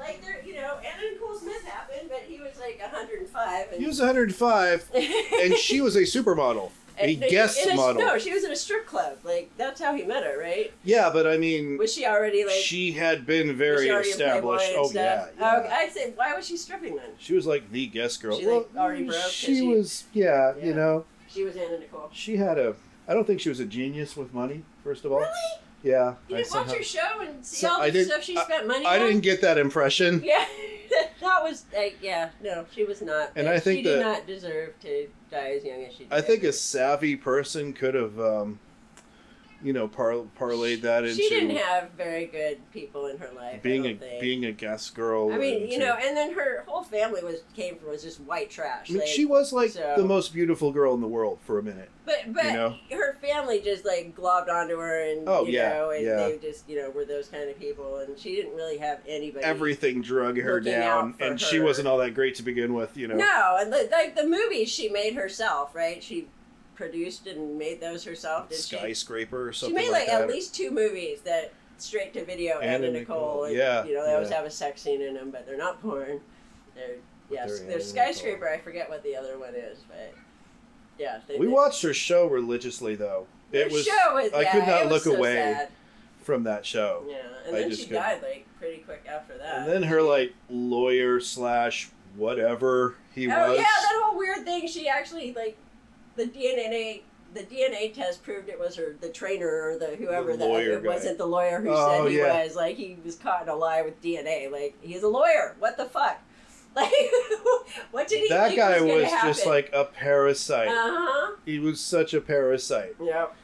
like there, you know, Anna Nicole Smith happened, but he was like 105. And he was 105, and she was a supermodel, a and- guest a- model. No, she was in a strip club. Like that's how he met her, right? Yeah, but I mean, Was she already like? she had been very she already a Playboy established. Oh yeah, yeah. Oh, I'd say why was she stripping then? She was like the guest girl. She, like, already broke She, she- was, yeah, you know, She was Anna Nicole. she had a. I don't think she was a genius with money. First of all, really? Yeah. You didn't watch somehow- her show and see So all the didn't- stuff she I- spent money I on? didn't get that impression. Yeah, that was like yeah. No, she was not. And I think she did that- not deserve to die as young as she did. I think a savvy person could have, um, you know, par- parlayed that into she didn't have very good people in her life. being a think. being a guest girl. I mean, you know, and then her whole family was came from was just white trash. I mean, like, she was like so- the most beautiful girl in the world for a minute. But but you know? her family just like globbed onto her, and Oh, you yeah, know, and yeah. they just you know were those kind of people, and she didn't really have anybody. Everything drug her down, and she wasn't all that great to begin with. You know. No, and the, like the movies she made herself, right? She produced and made those herself. Did she? Skyscraper or She made like, like, at least two movies that straight to video Anna Anna Nicole. Nicole, And, yeah, you know they always have a sex scene in them, but they're not porn. They're yes, they're skyscraper. I forget what the other one is, but yeah. They, we they- watched her show religiously, though. It was. show was- I yeah, could not look so away sad. from that show. Yeah, and I then she couldn't. died like pretty quick after that. And then her like lawyer slash whatever he oh was. yeah, that whole weird thing. She actually like the DNA. The DNA test proved it was her, the trainer or the whoever The that it guy. wasn't the lawyer who Oh, said he yeah. was. Like he was caught in a lie with DNA. Like he's a lawyer. What the fuck? Like what did he? that guy was, was, just like a parasite. Uh huh. He was such a parasite. Yep.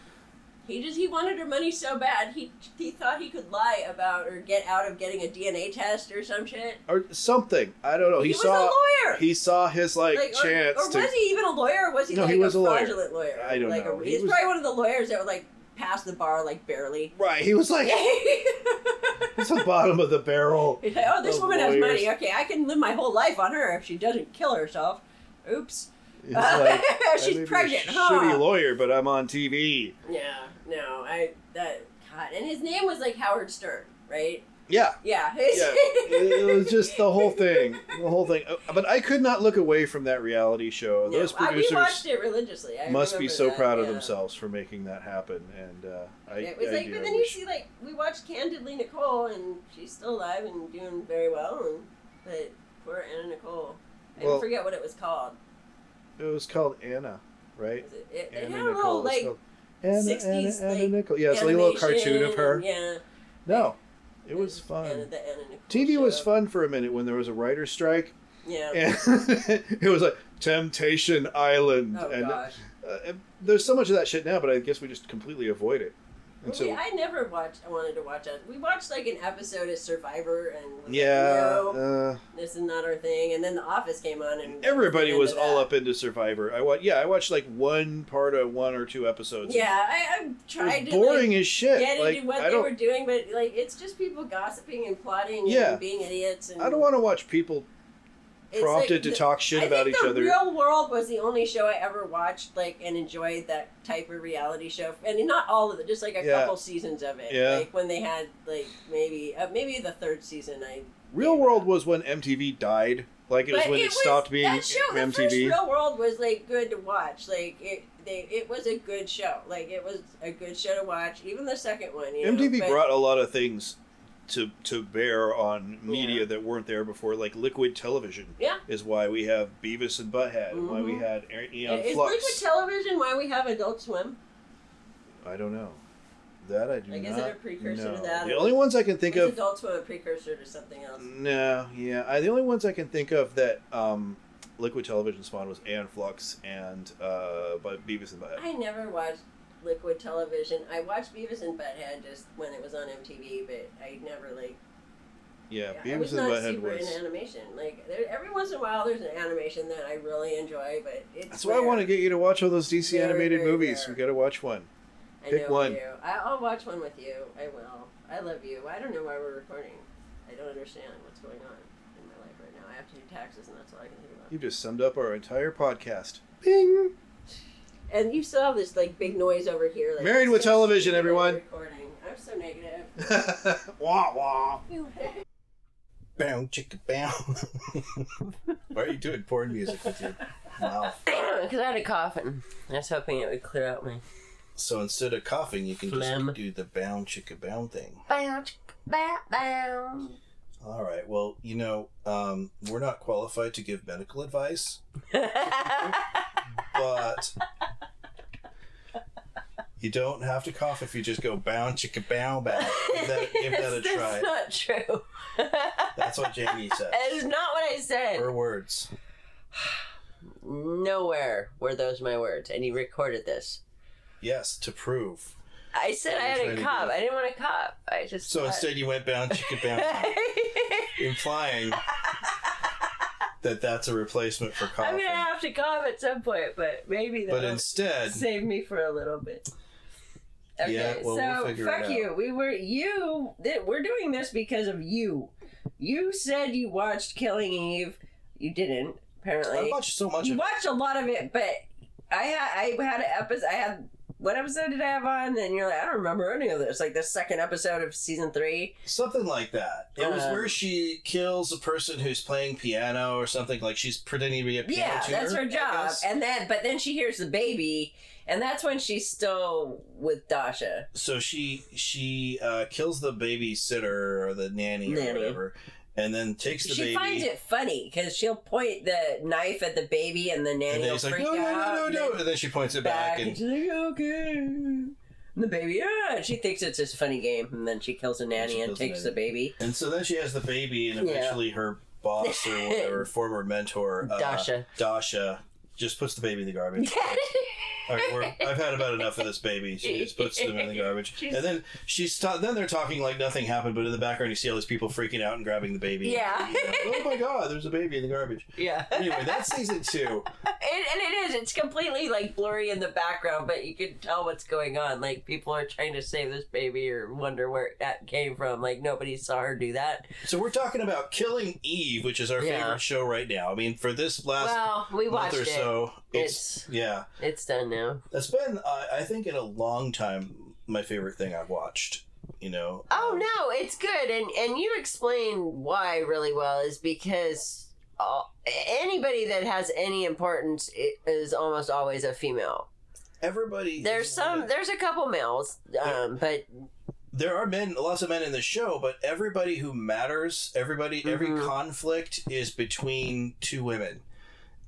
He just he wanted her money so bad he he thought he could lie about or get out of getting a DNA test or some shit. Or something. I don't know. He, He was saw a lawyer! He saw his like, Like, chance or to was he even a lawyer? or Was he No, like he was a a lawyer. fraudulent lawyer? I don't like know. A, He he's was- probably one of the lawyers that would like pass the bar like barely. Right. He was like it's the bottom of the barrel. He's like, oh, this woman has money. Okay, I can live my whole life on her if she doesn't kill herself. Oops. It's like She's I may be a pregnant, huh? Shitty lawyer, but I'm on TV. Yeah, no, I that God, and his name was like Howard Stern, right? Yeah. Yeah. Yeah, it, it was just the whole thing, the whole thing. Uh, But I could not look away from that reality show. No, Those I- producers watched it religiously. I must be so that, proud of yeah. themselves for making that happen. And uh, I, It was I like, do, but I then you see, like, we watched Candidly Nicole, and she's still alive and doing very well. And but poor Anna Nicole, I Well- forget what it was called. It was called Anna, right? It, Anna had a little Nicole. Like called Anna, sixties Anna, Anna like Nicole. Yeah, it's like a little cartoon of her. Yeah, No, it was fun. Anna, the Anna Nicole TV was fun for a minute when there was a writer's strike. Yeah. And it was like Temptation Island. Oh, and gosh. Uh, and there's so much of that shit now, but I guess we just completely avoid it. And We- I never watched. I wanted to watch it. We watched like an episode of Survivor, and was like, yeah, no, uh, this is not our thing. And then The Office came on, and everybody was all up into Survivor. I watched, yeah, I watched like one part of one or two episodes. Yeah, I, I tried to boring like, as shit. Get Like, into what I they were doing, but like it's just people gossiping and plotting Yeah. and being idiots. And I don't want to watch people prompted like to the- talk shit I about think each the other. Real World was the only show I ever watched, like, and enjoyed that type of reality show, and not all of it, just like a Yeah. couple seasons of it. Yeah. Like when they had like maybe uh, maybe the third season. I Real World was when MTV died. Like it was when it, was- stopped being that show. The first MTV. Real World was like good to watch. Like it, they, it was a good show. Like it was a good show to watch. Even the second one. You know, MTV but- brought a lot of things to to bear on media that weren't there before, like liquid television. Yeah. is why we have Beavis and Butthead, and why we Mhm. had Aeon Is Flux. Liquid Television why we have Adult Swim? I don't know. That I do Like, not. is it a precursor to that, The only ones I can think of. Adult Swim a precursor to something else? No, yeah, I, the only ones I can think of that um, Liquid Television spawned was Aeon Flux and uh, Beavis and Butthead. I never watched Liquid Television. I watched Beavis and Butthead just when it was on MTV, but I never like. Yeah, I Beavis was and not Butthead super was. animation. Like there, every once in a while, there's an animation that I really enjoy, but it's. That's why I want to get you to watch all those DC Very, animated very movies. rare. We got to watch one. I Pick know one. You. I, I'll watch one with you. I will. I love you. I don't know why we're recording. I don't understand what's going on in my life right now. I have to do taxes, and that's all I can think about. You just summed up our entire podcast. Bing. And you still have this like big noise over here. Like, Married with television, everyone. Recording. I'm so negative. wah wah. Bow chicka bow. Why are you doing porn music with your mouth? Because I had a coughing. I was hoping it would clear out my. So instead of coughing, you can Phlegm. just do the bow chicka bow thing. Bow, bow, bow. All right. Well, you know, um, we're not qualified to give medical advice, but you don't have to cough if you just go bow chicka bow bow. Give that, give that a try. That's not true. That's what Jamie said. That is not what I said. Her words. Nowhere were those my words, and you recorded this. Yes, to prove. I said I You're had a cough. I didn't want to cough. I just. So thought- instead, you went chicka bow, bow, implying that that's a replacement for I'm gonna have to cough at some point, but maybe But that'll instead- save me for a little bit. Okay, Yeah, well, we'll so it fuck you. We were you. Th- we're doing this because of you. You said you watched Killing Eve. You didn't apparently. I watched so much You of it. watched a lot of it, but I had I had an episode. I had what episode did I have on? And you're like, I don't remember any of this. Like the second episode of season three. Something like that. It was Um, where she kills a person who's playing piano or something. Like she's pretending to be a piano Yeah, tuner. that's her job. And then, but then she hears the baby, and that's when she's still with Dasha. So she she uh, kills the babysitter or the nanny or whatever, and then takes the she baby. She finds it funny because she'll point the knife at the baby, and the nanny and will he's like, no, no, out. no, no, and no, then and then she points it back, and and she's like, okay. And the baby, yeah. And she thinks it's this funny game, and then she kills the nanny she and kills the takes the baby. and so then she has the baby, and Yeah. eventually her boss or whatever former mentor, uh, Dasha. Dasha, just puts the baby in the garbage. All right, we're, I've had about enough of this baby. She just puts them in the garbage, and then she's ta- then they're talking like nothing happened, but in the background you see all these people freaking out and grabbing the baby. Yeah. oh my god, there's a baby in the garbage. Yeah. Anyway, that's season two. And it is. It's completely like blurry in the background, but you can tell what's going on. Like people are trying to save this baby or wonder where that came from. Like nobody saw her do that. So we're talking about Killing Eve, which is our Yeah. favorite show right now. I mean, for this last Well, we month watched or it. so, it's, yeah, It's done now. that's been uh, I think in a long time my favorite thing I've watched. You know, Oh no, it's good, and and you explain why really well is because uh, anybody that has any importance is almost always a female. everybody. There's some, there's a couple males, um, but there are men, lots of men in the show, but everybody who matters, everybody, every Mm-hmm. conflict is between two women,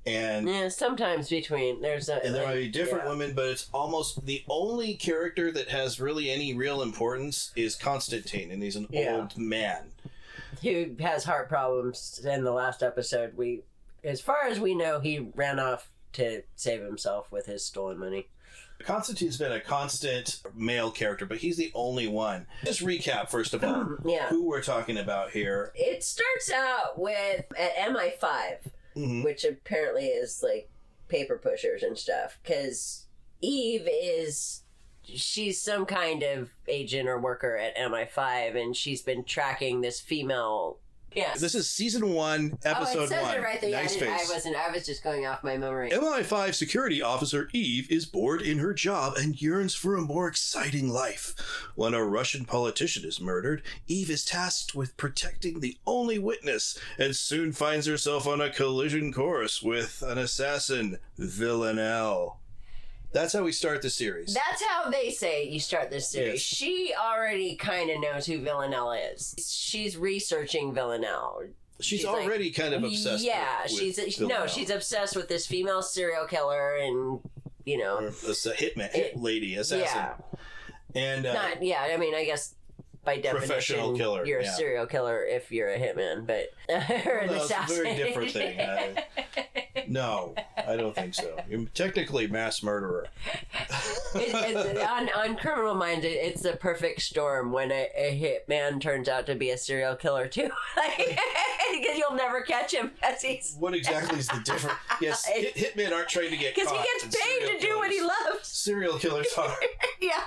and yeah, sometimes between there's a and there like, might be different yeah. women, but it's almost the only character that has really any real importance is Constantine, and he's an Yeah. old man. who has heart problems. In the last episode, we as far as we know, he ran off to save himself with his stolen money. Constantine's been a constant male character, but he's the only one. Just recap first of all, Yeah. who we're talking about here. It starts out with at MI5, Mhm. which apparently is like paper pushers and stuff. Because Eve is. She's some kind of agent or worker at MI5, and she's been tracking this female. Yeah. This is season one, episode oh, it says one. it right there. Yeah, nice I, didn't- I wasn't. I was just going off my memory. MI5 security officer Eve is bored in her job and yearns for a more exciting life. When a Russian politician is murdered, Eve is tasked with protecting the only witness and soon finds herself on a collision course with an assassin, Villanelle. That's how we start the series. That's how they say you start this series. Yes. She already kind of knows who Villanelle is. She's researching Villanelle. She's, like- already kind of obsessed. Yeah, with, she's with no, she's obsessed with this female serial killer, and you know, a hitman, hit lady, assassin. yeah, And uh, not yeah. I mean, I guess by definition, Professional killer, you're yeah. a serial killer if you're a hitman, but or an Well, it's a assassin. very different thing. I- no, I don't think so. You're technically mass murderer. It- it's, on, on Criminal Minds, it, it's the perfect storm when a, a hitman turns out to be a serial killer too, because you'll never catch him as he's What exactly is the difference? Yes, hit, hitmen aren't trying to get because he gets paid to do what he loves. Serial killers are. yeah,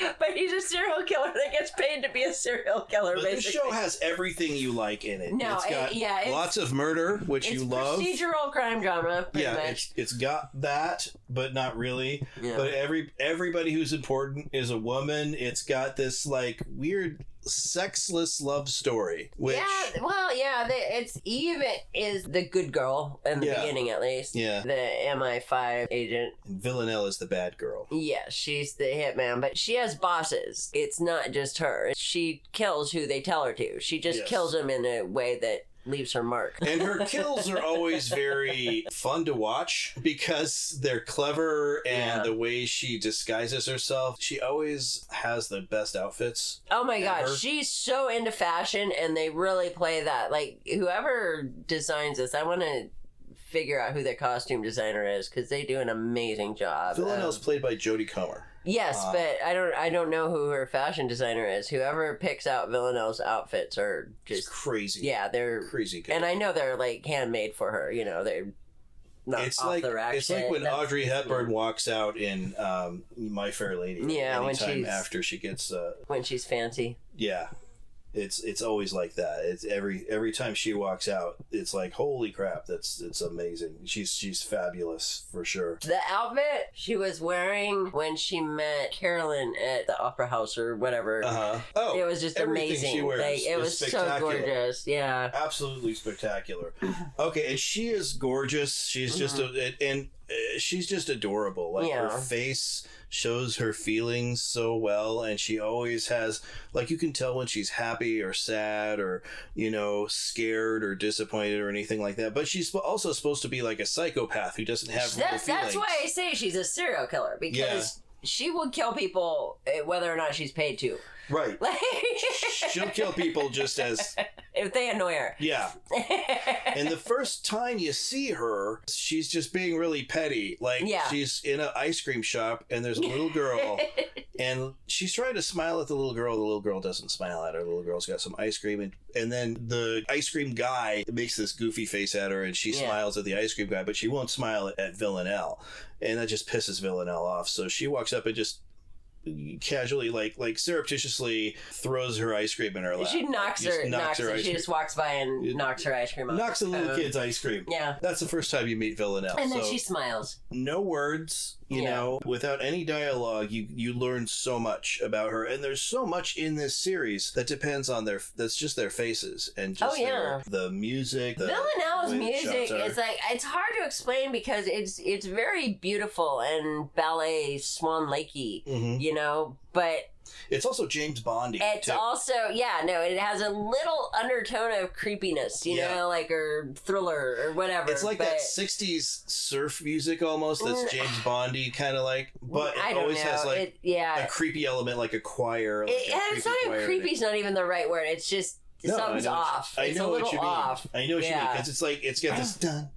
but he's a serial killer that gets paid to be a serial killer. But this basically, show has everything you like in it. No, it's it- got yeah, it's- lots of murder, which you love. procedural crime drama. Pretty yeah, much. it's it's got that, but not really. Yeah. But every everybody who's important is a woman. It's got this like weird sexless love story, which yeah, well, yeah, the, it's Eve is the good girl in the Yeah. beginning, at least. Yeah. the MI5 agent. and Villanelle is the bad girl. Yeah, she's the hitman, but she has bosses. It's not just her. She kills who they tell her to. She just Yes. kills them in a way that leaves her mark. And her kills are always very fun to watch because they're clever and Yeah. the way she disguises herself. She always has the best outfits. Oh my god, Ever. she's so into fashion and they really play that. Like whoever designs this, I want to figure out who their costume designer is cuz they do an amazing job. Villanelle's Um, played by Jodie Comer. Yes, Uh, but I don't I don't know who her fashion designer is. Whoever picks out Villanelle's outfits are just crazy. Yeah, they're crazy good. And I know they're like handmade for her, you know, they're not it's off like the rack it's like when That's- Audrey Hepburn walks out in um, My Fair Lady. Yeah, when she's- after she gets uh, when she's fancy. yeah, it's it's always like that. It's every every time she walks out, it's like holy crap, that's it's amazing. She's she's fabulous for sure. The outfit she was wearing when she met Carolyn at the opera house or whatever. Uh huh. Oh, it was just amazing. she wears Like, it is was so gorgeous. Yeah. absolutely spectacular. Okay, and she is gorgeous. She's just a, and uh, she's just adorable. Like her face shows her feelings so well, and she always has like you can tell when she's happy or sad or you know scared or disappointed or anything like that. But she's also supposed to be like a psychopath who doesn't have real That's feelings. that's why I say she's a serial killer because she will kill people eh, whether or not she's paid to. Right. Like She'll kill people just as if they annoy her. Yeah. and the first time you see her, she's just being really petty. Like Yeah. she's in an ice cream shop and there's a little girl and she's trying to smile at the little girl. The little girl doesn't smile at her. The little girl's got some ice cream and and then the ice cream guy makes this goofy face at her and she Yeah. smiles at the ice cream guy, but she won't smile at Villanelle. And that just pisses Villanelle off. So she walks up and just casually like like surreptitiously throws her ice cream in her lap. She knocks her, knocks her. ice She cream. just walks by and knocks her ice cream off. knocks the little Um, kid's ice cream. Yeah. That's the first time you meet Villanelle. And then so she smiles. no words, you Yeah. know, without any dialogue, you you learn so much about her, and there's so much in this series that depends on their that's just their faces and just Oh, yeah. their, the music. The Villanelle's music are. is like it's hard to explain because it's it's very beautiful and ballet Swan Lakey, Mhm. you know, but It's also James Bondy. it's too. also yeah, no, it has a little undertone of creepiness, you Yeah. know, like or thriller or whatever. It's like but that '60s surf music almost. That's Mm. James Bondy kind of like, but it always know. has like it, yeah, a creepy element, like a choir. Like It, a it's not even creepy. It's not even the right word. It's just No, I something's know what you- off. I it's know a what little you mean. off. I know what you mean Yeah. because it's like it's got this dun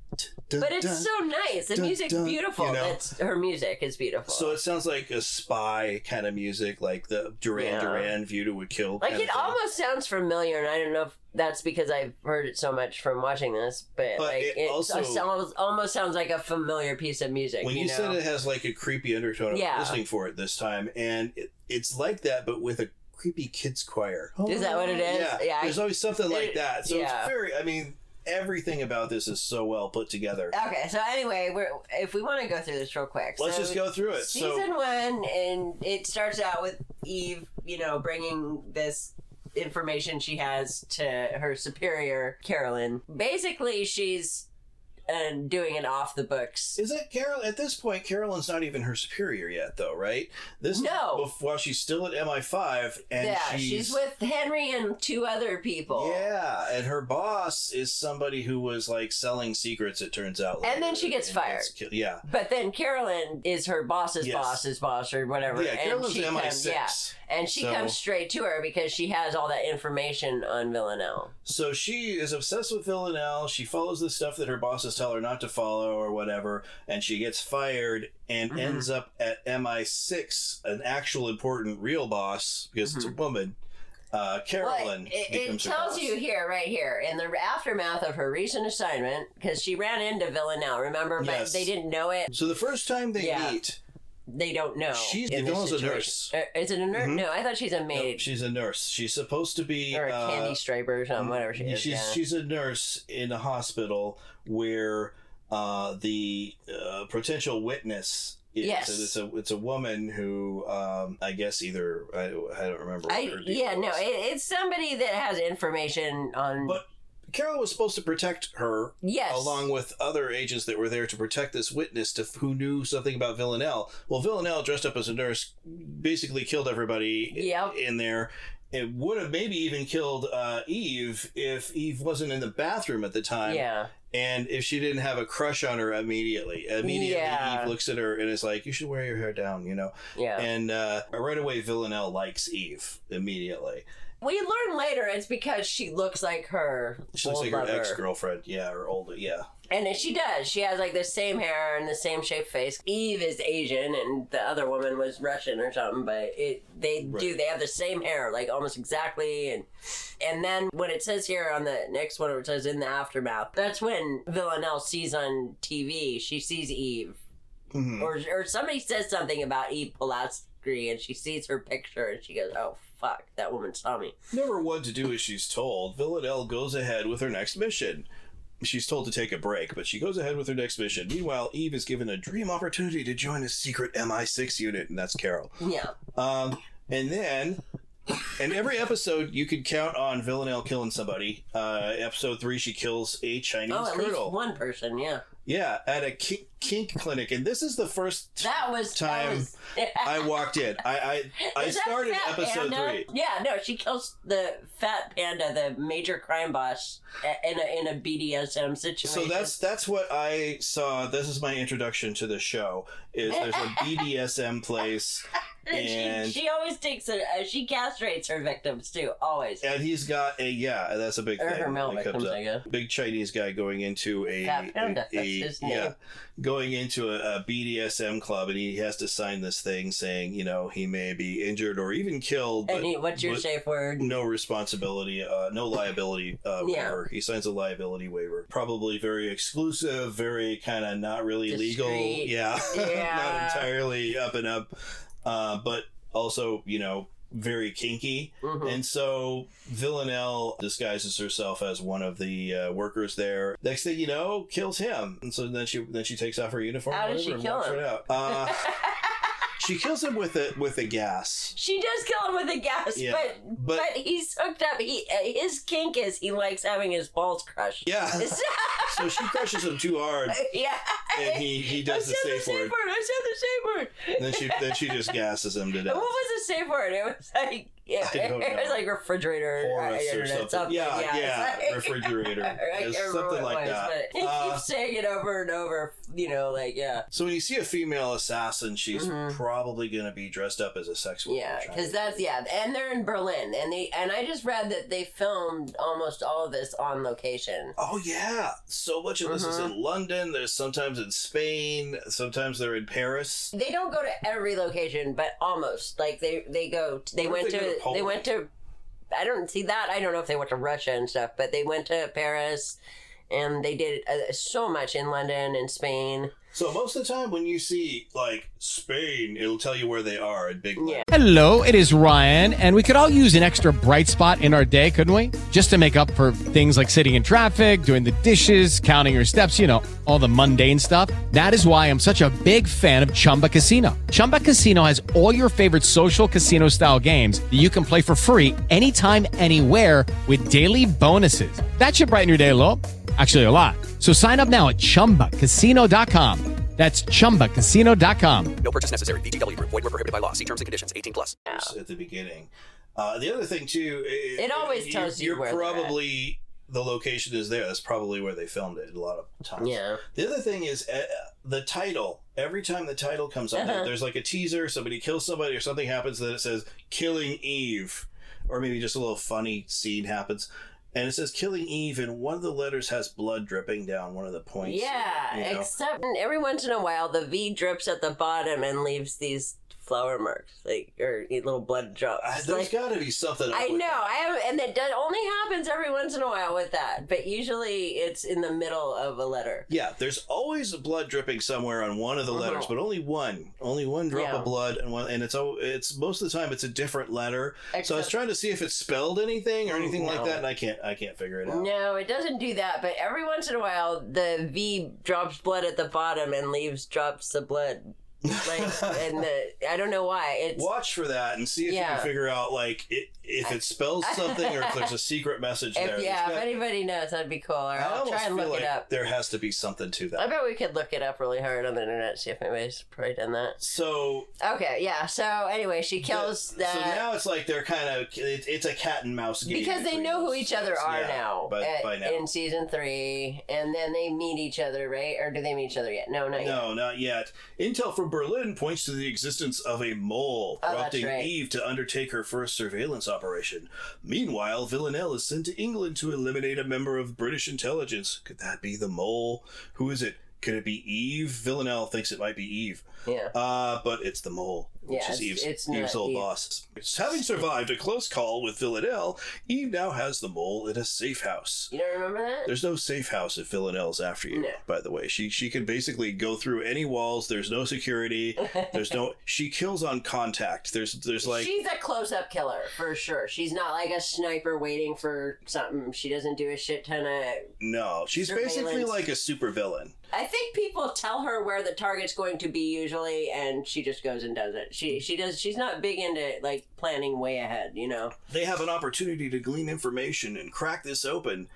But it's so nice. The dun, music's dun, beautiful. you know? That's her music is beautiful. So it sounds like a spy kind of music, like the Duran Yeah. Duran View to a Kill. like kind it of thing. almost sounds familiar, and I don't know if that's because I've heard it so much from watching this, but, But like it it, also- sounds almost sounds like a familiar piece of music. When you, know? said it has like a creepy undertone, I was Yeah. listening for it this time, and it, it's like that, but with a creepy kids choir. Is that what it is? Yeah, Yeah, I- there's always something like it- that. So yeah. it's very. I mean, everything about this is so well put together. Okay, so anyway, we're if we want to go through this real quick, Let's so just go through it. So- Season one, and it starts out with Eve, you know, bringing this information she has to her superior, Carolyn. Basically, she's uh, doing it off the books. Is it Carol? At this point, Carolyn's not even her superior yet, though, right? This No. is while she's still at MI5, and yeah, she's, she's with Henry and two other people. Yeah, and her boss is somebody who was like selling secrets. It turns out, And then she gets and fired. ki- yeah, But then Carolyn is her boss's Yes. boss's boss or whatever. Yeah, and Carolyn's she MI6. Comes, yeah, and she So- comes straight to her because she has all that information on Villanelle. So she is obsessed with Villanelle. She follows the stuff that her bosses tell her not to follow or whatever, and she gets fired and Mm-hmm. ends up at MI6, an actual important real boss because it's a woman. Uh, Carolyn Mm-hmm. Well, it, it tells boss. you here, right here, in the aftermath of her recent assignment, because she ran into Villanelle, remember? But Yes. they didn't know it. So the first time they Yeah. meet, They don't know. She's- this a nurse. Uh, is it a nurse? Mhm. No, I thought she's a maid. she's a nurse. She's supposed to be or a uh, candy striper or something, whatever she is. She's yeah. she's a nurse in a hospital where uh, the uh, potential witness. Is. Yes. It's a it's a woman who um, I guess either I, I don't remember. What I, yeah, no, it, it's somebody that has information on. But Carol was supposed to protect her, Yes. along with other agents that were there to protect this witness to who knew something about Villanelle. Well, Villanelle, dressed up as a nurse, basically killed everybody Yep. in there. It would have maybe even killed uh, Eve if Eve wasn't in the bathroom at the time. Yeah. And if she didn't have a crush on her immediately, immediately Yeah. Eve looks at her and is like, "You should wear your hair down," you know. Yeah. And uh, right away, Villanelle likes Eve immediately. We learn later it's because she looks like her. She looks like her lover. ex girlfriend, yeah, or older, yeah. And she does. She has like the same hair and the same shaped face. Eve is Asian, and the other woman was Russian or something. But it they do. They have the same hair, like almost exactly. And and then when it says here on the next one, it says in the aftermath. That's when Villanelle sees on TV. She sees Eve, Mhm. or or somebody says something about Eve Polastri, and she sees her picture, and she goes, "Oh fuck, that woman saw me." Never one to do as she's told, Villanelle goes ahead with her next mission. She's told to take a break, but she goes ahead with her next mission. Meanwhile, Eve is given a dream opportunity to join a secret MI6 unit, and that's Carol. Yeah. Um, and then, in every episode, you could count on Villanelle killing somebody. Uh, episode three, she kills a Chinese Oh, at colonel. least one person. Yeah. Yeah, at a kink, kink clinic, and this is the first That was that time was- I walked in. I I, I started episode Panda? three. Yeah, no, she kills the fat panda, the major crime boss, in a in a BDSM situation. So that's that's what I saw. This is my introduction to the show. Is there's a BDSM place, and she, she always takes it. uh, she castrates her victims too, always. and he's got a yeah, that's a big Or thing. her male victims. I guess. Big Chinese guy going into a, Fat Panda, a- that's a- his yeah, going into a, a BDSM club, and he has to sign this thing saying, you know, he may be injured or even killed. And he, what's your safe word? No responsibility, uh, no liability uh, Yeah. waiver. He signs a liability waiver. Probably very exclusive, very kind of not really legal. Yeah, Yeah. not entirely up and up, uh, but also you know very kinky. Mm-hmm. And so Villanelle disguises herself as one of the uh, workers there. Next thing you know, kills him. And so then she then she takes off her uniform. How or does she and kill walks him? right out. Uh, she kills him with a with a gas. She does kill him with a gas, Yeah, but, but- but he's hooked up. He his kink is he likes having his balls crushed. Yeah. so she crushes him too hard. yeah. And he, he does the said safe word. I said the safe word. And then she then she just gasses him to death. What was the safe word? It was like yeah, I don't it was like refrigerator Horus or internet, something. Yeah, it's yeah, like- refrigerator. It's remember something like was, that. But he Uh, keeps saying it over and over. You know, like yeah. So when you see a female assassin, she's Mhm. probably going to be dressed up as a sex worker. Yeah, because that's yeah, and they're in Berlin, and they and I just read that they filmed almost all of this on location. Oh yeah, so much of this is Mhm. in London. There's sometimes in Spain. Sometimes they're in Paris. They don't go to every location, but almost like they they go. They What went they to, to they went to. I don't see that. I don't know if they went to Russia and stuff, but they went to Paris, and they did uh, so much in London and Spain. So most of the time, when you see like Spain, it'll tell you where they are in big. Yeah. Hello, it is Ryan, and we could all use an extra bright spot in our day, couldn't we? Just to make up for things like sitting in traffic, doing the dishes, counting your steps, you know, all the mundane stuff. That is why I'm such a big fan of Chumba Casino. Chumba Casino has all your favorite social casino style games that you can play for free anytime, anywhere with daily bonuses. That should brighten your day a little. Actually, a lot. So sign up now at chumbacasino.com. That's chumbacasino.com. No purchase necessary. VGW Group. Void were prohibited by law. See terms and conditions. 18 plus. at the beginning. Uh, the other thing too, i- It always you're- tells you you're where probably the location is there. That's probably where they filmed it a lot of times. Yeah. The other thing is uh, the title. Every time the title comes up, Uh-huh. there's like a teaser. Somebody kills somebody, or something happens that it says "Killing Eve," or maybe just a little funny scene happens. And it says "Killing Eve," and one of the letters has blood dripping down one of the points. Yeah, you know? except every once in a while the V drips at the bottom and leaves these flower marks, like or little blood drops. Uh, there's Like, got to be something. I know, I have, and it does, only happens every once in a while with that. But usually it's in the middle of a letter. Yeah, there's always blood dripping somewhere on one of the letters, Uh-huh. but only one, only one drop Yeah. of blood, and one, and it's it's most of the time it's a different letter. so I was trying to see if it spelled anything or anything like that, and I can't I can't figure it out. No, it doesn't do that. But every once in a while, the V drops blood at the bottom and leaves drops of blood. Like, and the I don't know why it's Watch for that and see if you can figure out like it, if it spells something or if there's a secret message if there. yeah, if anybody knows, that'd be cool. Or I I'll try and look like it up. there has to be something to that. I bet we could look it up really hard on the internet, see if anybody's probably done that. So Okay, yeah. So anyway, she kills that. so now it's like they're kind of it, it's a cat and mouse game because they know who each other are Yeah, now, But at- by now, in season three, and then they meet each other, right? Or do they meet each other yet? No, not yet. No, not yet. Intel from Berlin points to the existence of a mole Oh, prompting right. Eve to undertake her first surveillance operation. Meanwhile, Villanelle is sent to England to eliminate a member of British intelligence. Could that be the mole? Who is it? Could it be Eve? Villanelle thinks it might be Eve. Yeah. Uh, but it's the mole, which Yeah, is Eve's, it's Eve's old Eve. boss. Having survived a close call with Villanelle, Eve now has the mole in a safe house. You don't remember that? There's no safe house if Villanelle's after you. No. By the way, she she can basically go through any walls. There's no security. There's no. She kills on contact. There's there's like She's a close-up killer for sure. She's not like a sniper waiting for something. She doesn't do a shit ton of. no. She's basically like a supervillain. I think people tell her where the target's going to be usually, and she just goes and does it. She she does. She's not big into like planning way ahead. You know. They have an opportunity to glean information and crack this open.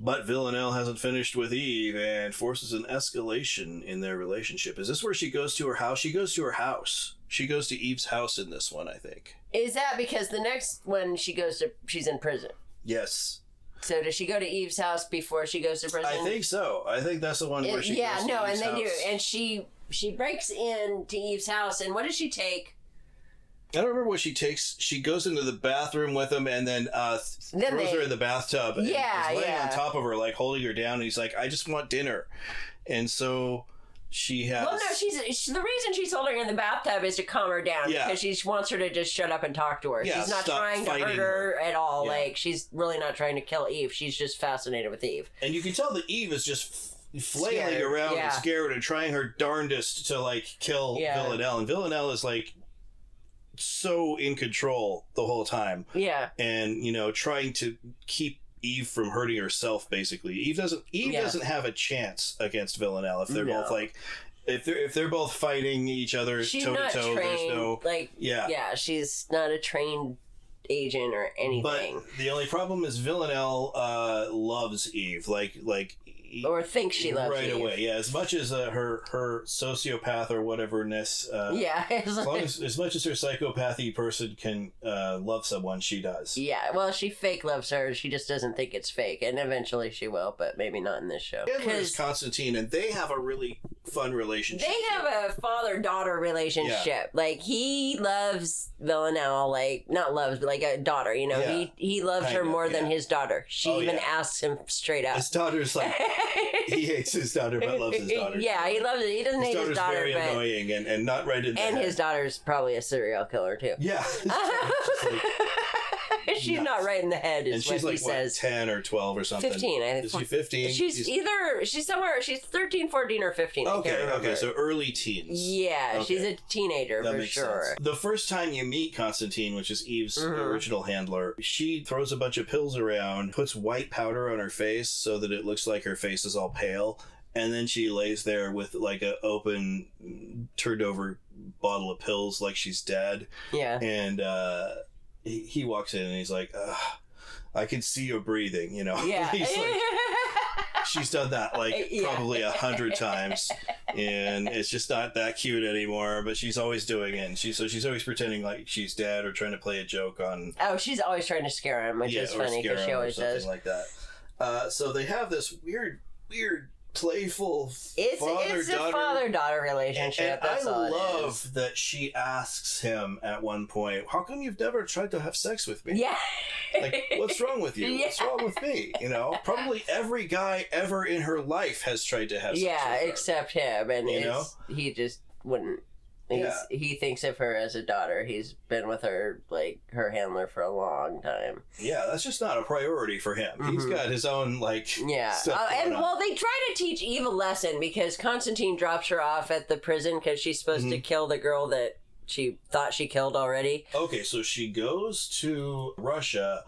But Villanelle hasn't finished with Eve and forces an escalation in their relationship. Is this where she goes to her house? She goes to her house. She goes to Eve's house in this one, I think. Is that because the next one she goes to, she's in prison. Yes. So does she go to Eve's house before she goes to prison? I think so. I think that's the one where It- she yeah, goes to no, and Eve's they do, and she she breaks in to Eve's house, and what does she take? I don't remember what she takes. She goes into the bathroom with him and then uh, th- Then throws they- her in the bathtub. and Yeah, laying yeah. on top of her, like holding her down. And he's like, "I just want dinner," and so she has. Well, no, she's she, the reason she's holding her in the bathtub is to calm her down Yeah. because she wants her to just shut up and talk to her. Yeah, she's not trying to hurt fighting her, at all. Yeah. Like she's really not trying to kill Eve. She's just fascinated with Eve. and you can tell that Eve is just flailing Scared, around yeah. and scared and trying her darndest to like kill Yeah. Villanelle, and Villanelle is like so in control the whole time. Yeah. and you know trying to keep Eve from hurting herself. Basically, Eve doesn't. Eve Yeah. doesn't have a chance against Villanelle if they're No. both like. If they're if they're both fighting each other toe to toe, there's no like yeah. yeah, she's not a trained agent or anything. But the only problem is Villanelle uh, loves Eve. Like like or thinks she loves right away. Yeah, as much as uh, her her sociopath or whateverness. Uh, Yeah, as, long as, as much as her psychopathy person can uh, love someone, she does. Yeah, well, she fake loves her. She just doesn't think it's fake, and eventually she will, but maybe not in this show. Chandler is Constantine, and they have a really fun relationship. They have a father daughter relationship. Like he loves Villanelle, like not loves, but like a daughter. You know, Yeah. he he loves Kind her of, more than yeah. his daughter. She Oh, even yeah. asks him straight up. His daughter's like he hates his daughter but loves his daughter. yeah, he loves it. He doesn't his hate his daughter, very but annoying and, and not right in the and head. his daughter's probably a serial killer too. Yeah, she's not right in the head. Is and she's what like he what, says. ten or twelve or something. 15, I think. Is she fifteen? She's, either she's somewhere she's 13, 14, or fifteen. Okay. Okay, so early teens. yeah, Okay. she's a teenager That for makes sure. sense. The first time you meet Constantine, which is Eve's Mhm. original handler, she throws a bunch of pills around, puts white powder on her face so that it looks like her face is all pale, and then she lays there with like a open, turned over bottle of pills, like she's dead. Yeah. And uh, he, he walks in and he's like, "I can see you breathing," you know. Yeah. he's like, she's done that like Yeah. probably a hundred times and it's just not that cute anymore but she's always doing it and she so she's always pretending like she's dead or trying to play a joke on Oh, she's always trying to scare him, which yeah, is funny because she always something does. like that uh, so they have this weird weird playful It's it's a father-daughter- relationship. and That's I love that she asks him at one point, "How come you've never tried to have sex with me?" Yeah. like, what's wrong with you? What's wrong with me? You know, probably every guy ever in her life has tried to have sex Yeah, with her. except him, and You it's, he just wouldn't. He's, Yeah. He thinks of her as a daughter. He's been with her, like her handler, for a long time. Yeah, that's just not a priority for him. He's Mhm. got his own like Yeah, stuff uh, and on. well, they try to teach Eve a lesson because Constantine drops her off at the prison because she's supposed Mm-hmm. to kill the girl that she thought she killed already. Okay, so she goes to Russia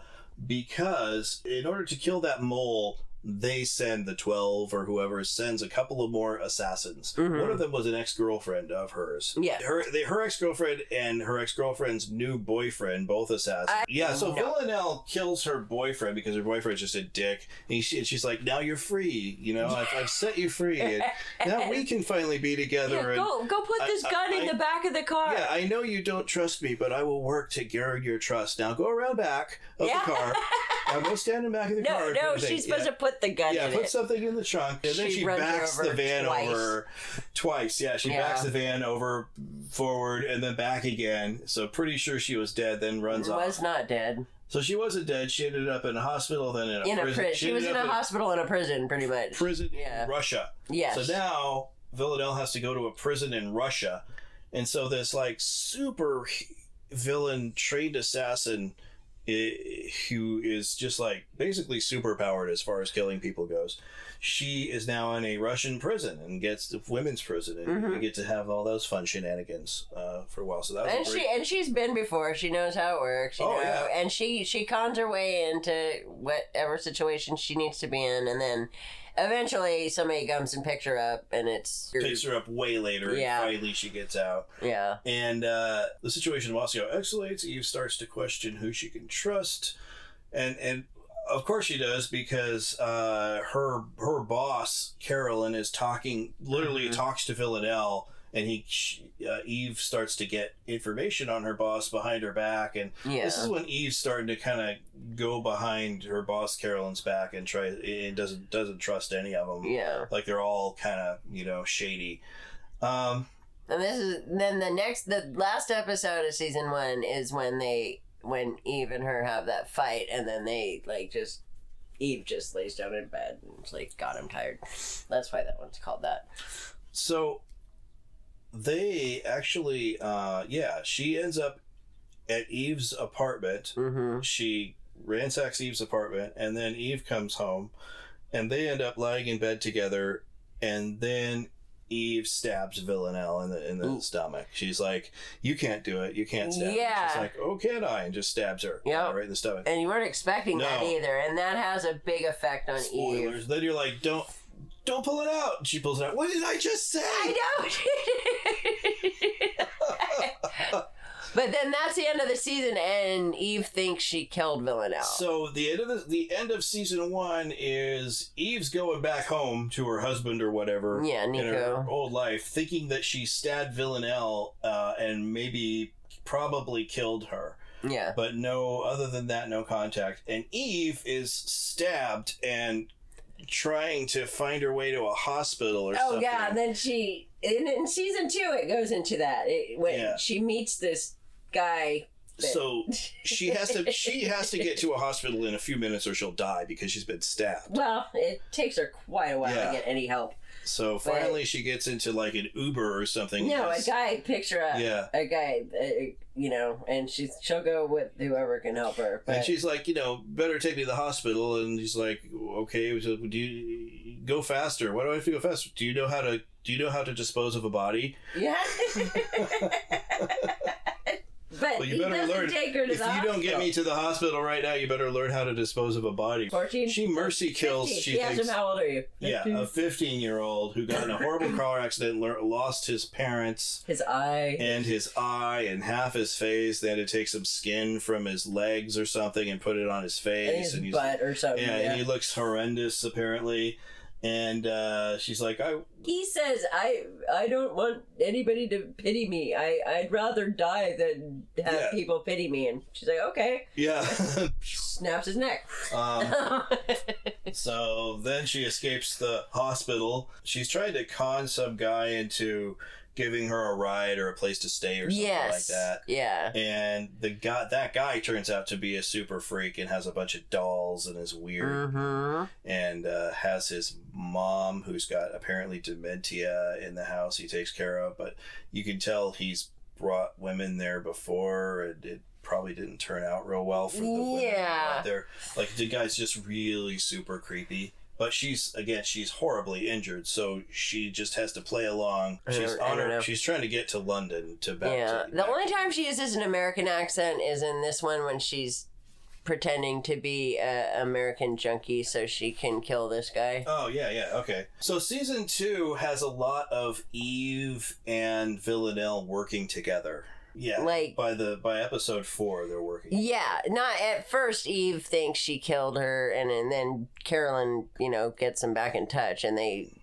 because in order to kill that mole, they send the 12 or whoever sends a couple of more assassins. Mhm. One of them was an ex-girlfriend of hers. Yeah. Her they, her ex-girlfriend and her ex-girlfriend's new boyfriend, both assassins. I- yeah, so no. Villanelle kills her boyfriend because her boyfriend's just a dick. And, she, and she's like, now you're free. You know, I've, I've set you free. And now we can finally be together. Yeah, and go go put this I- gun in I- the back of the car. yeah, I know you don't trust me, but I will work to earn your trust. Now go around back of Yeah. the car. Now go stand in the back of the car. no, and no, she's supposed yeah. to put the gun Yeah, put it. something in the trunk, and then She she runs her backs the van twice. over twice. Yeah, she Yeah. backs the van over forward and then back again. So pretty sure she was dead. Then runs off. was not dead. So she wasn't dead. She ended up in a hospital, then in a in a prison. prison. She was in a hospital in a prison, pretty much. prison Yeah. in Russia. Yes. So now Villanelle has to go to a prison in Russia, and so this like super villain trained assassin i- who is just like basically super powered as far as killing people goes. She is now in a Russian prison and gets the women's prison, and we Mhm. get to have all those fun shenanigans uh, for a while. So that was and great. she and she's been before. She knows how it works. You Oh, know, yeah. and she she cons her way into whatever situation she needs to be in, and then eventually somebody comes and picks her up, and it's picks her up way later, Yeah. and finally she gets out. Yeah. And uh, the situation in Moscow escalates. Eve starts to question who she can trust, and and of course she does because uh, her her boss Carolyn is talking, literally Mm-hmm. talks to Villanelle. And he, uh, Eve starts to get information on her boss behind her back, and Yeah. this is when Eve's starting to kind of go behind her boss Carolyn's back and try. It doesn't doesn't trust any of them. Yeah. like they're all kind of you know shady. Um, And this is then the next the last episode of season one is when they when Eve and her have that fight, and then they like just Eve just lays down in bed and it's like, God, I'm tired. That's why that one's called that. So they actually, uh, yeah, she ends up at Eve's apartment. Mm-hmm. She ransacks Eve's apartment, and then Eve comes home, and they end up lying in bed together, and then. Eve stabs Villanelle in the in the stomach. She's like, "You can't do it. You can't stab." me." Yeah. She's like, "Oh, can I?" And just stabs her. Yep. right in the stomach. And you weren't expecting that either, and that has a big effect on Eve. Spoilers. Then you're like, "Don't, don't pull it out." And she pulls it out. What did I just say? I know. But then that's the end of the season, and Eve thinks she killed Villanelle. So the end of the the end of season one is Eve's going back home to her husband or whatever. Yeah, In her old life, thinking that she stabbed Villanelle uh, and maybe probably killed her. Yeah. But no, other than that, no contact. And Eve is stabbed and trying to find her way to a hospital or something. Oh something. yeah, and then she in, in season two it goes into that it, when Yeah. she meets this guy. that- So she has to she has to get to a hospital in a few minutes or she'll die because she's been stabbed. well, it takes her quite a while Yeah. to get any help. So finally she gets into like an Uber or something. No, a guy picks her up. Yeah. a guy, uh, you know, and she's she'll go with whoever can help her. But And she's like, you know, better take me to the hospital. And he's like, okay, so do you go faster? Why do I have to go faster? Do you know how to? Do you know how to dispose of a body? yeah. but Well, you he better doesn't learn. take her to if the you don't get me to the hospital right now, you better learn how to dispose of a body. 14? She mercy kills. 15. She He thinks, him, how old are you? yeah, a 15 year old who got in a horrible car accident, lost his parents. His eye. And his eye and half his face. They had to take some skin from his legs or something and put it on his face. And his he's- butt or something, Yeah, yeah. and he looks horrendous apparently. And uh, she's like, I He says, "I I don't want anybody to pity me. I I'd rather die than have Yeah. people pity me." And she's like, "Okay." yeah. Snaps his neck. Um, so then she escapes the hospital. She's trying to con some guy into giving her a ride or a place to stay or something Yes. like that. Yeah. And the guy, that guy turns out to be a super freak and has a bunch of dolls and is weird Mm-hmm. and uh, has his mom who's got apparently dementia in the house he takes care of. But you can tell he's brought women there before and it probably didn't turn out real well for the women he Yeah. brought there. Like the guy's just really super creepy. But she's again, she's horribly injured, so she just has to play along. She's on her. She's trying to get to London to back Yeah. to The only time she uses an American accent is in this one when she's pretending to be an American junkie so she can kill this guy. Oh yeah, yeah, okay. So season two has a lot of Eve and Villanelle working together. Yeah, Like- by the by episode four, they're working. Yeah, not at first. Eve thinks she killed her, and, and then Carolyn, you know, gets them back in touch, and they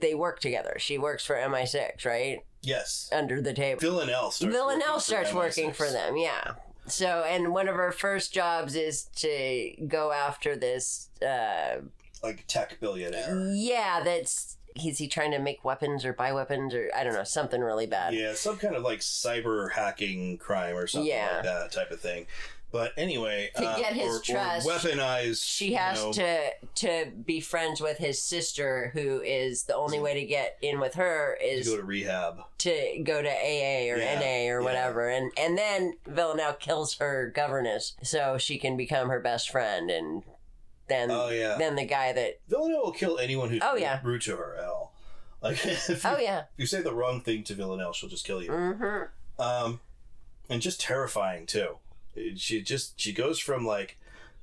they work together. She works for MI6, right? Yes, Under the table. Villanelle starts. Villanelle working for starts working MI6. for them. Yeah. So, and one of her first jobs is to go after this. Uh, like tech billionaire. yeah, that's is he trying to make weapons or buy weapons or I don't know something really bad. Yeah, some kind of like cyber hacking crime or something Yeah. like that type of thing. But anyway, To uh, get his or, or weaponize. She you has know, to to be friends with his sister, who is the only way to get in with her is to go to rehab. to go to AA or Yeah, NA or yeah. whatever, and and then Villanelle kills her governess so she can become her best friend, and then Oh, yeah. then the guy that Villanelle will kill anyone who's Oh, yeah. rude to her at all. Like, if you, oh yeah if you say the wrong thing to Villanelle, she'll just kill you. mm-hmm. Um, and just terrifying too. She just she goes from like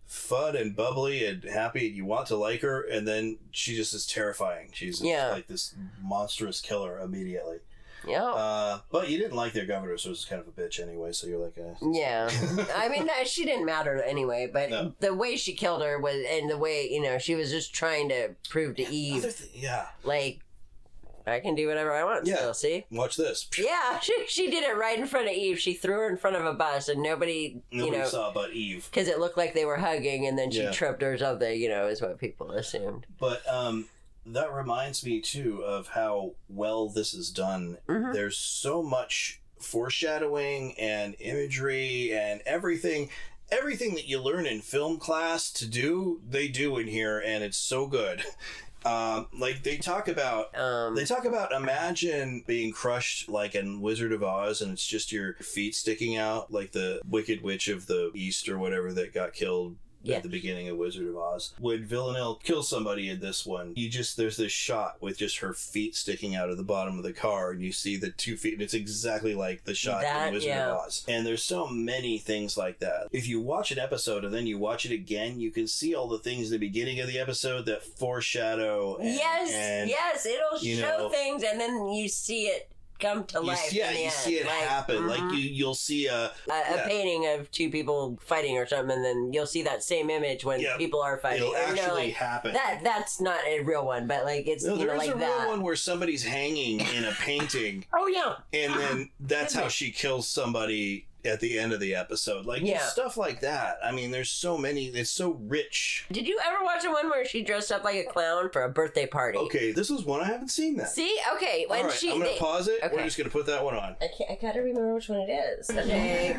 fun and bubbly and happy, and you want to like her, and then she just is terrifying. She's Yeah. like this monstrous killer immediately. Yeah Uh, but you didn't like their governor, so it was kind of a bitch anyway. So you're like, eh. yeah I mean that, she didn't matter anyway, but No. the way she killed her was and the way you know she was just trying to prove to Eve th- yeah. like I can do whatever I want. Yeah. Still, see. Watch this. Yeah, she, she did it right in front of Eve. She threw her in front of a bus, and nobody, Nobody you know, saw but Eve. because it looked like they were hugging, and then she Yeah. tripped or something. You know, is what people assumed. But um, that reminds me too of how well this is done. Mm-hmm. There's so much foreshadowing and imagery and everything. Everything that you learn in film class to do, they do in here, and it's so good. Um, like they talk about, Um, they talk about imagine being crushed like in Wizard of Oz, and it's just your feet sticking out, like the Wicked Witch of the East or whatever that got killed Yeah. at the beginning of Wizard of Oz. When Villanelle kills somebody in this one, you just there's this shot with just her feet sticking out of the bottom of the car, and you see the two feet, and it's exactly like the shot That, in Wizard yeah. of Oz. And there's so many things like that. If you watch an episode and then you watch it again, you can see all the things in the beginning of the episode that foreshadow. And, yes, and, yes, it'll show know- things, and then you see it come to You life. see, yeah, you end. see it Like, happen. Like mhm. you, you'll see a, a, yeah. a painting of two people fighting or something, and then you'll see that same image when Yeah, people are fighting. it'll you know, actually like, happen. That that's not a real one, but like it's No, you know like a that. real one where somebody's hanging in a painting, Oh yeah, and then that's how she kills somebody at the end of the episode. Like Yeah. stuff like that. I mean, there's so many. It's so rich. Did you ever watch the one where she dressed up like a clown for a birthday party? Okay, this is one I haven't seen that. See, okay, when All right, she I'm gonna they- pause it. We're just gonna put that one on. I can't. I gotta remember which one it is. Okay.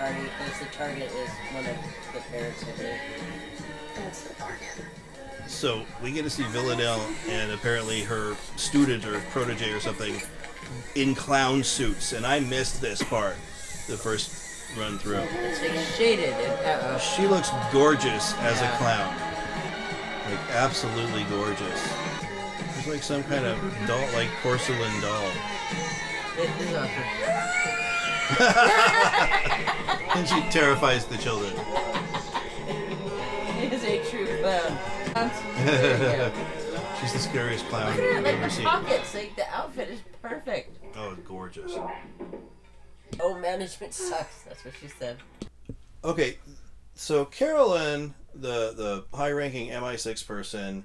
Child's party because the target is one of the parents of it. That's the target. So we get to see Villanelle and apparently her student or protege or something in clown suits, and I missed this part the first run through. It's like shaded. Uh-oh. She looks gorgeous as a clown, like absolutely gorgeous. She's like some kind of doll, like porcelain doll, It is awesome. and she terrifies the children. It is a true clown. She's the scariest clown Look at her, I've like ever seen. pockets, like the outfit is perfect. Oh, gorgeous. Oh, management sucks. That's what she said. Okay, so Carolyn, the the high ranking MI6 person,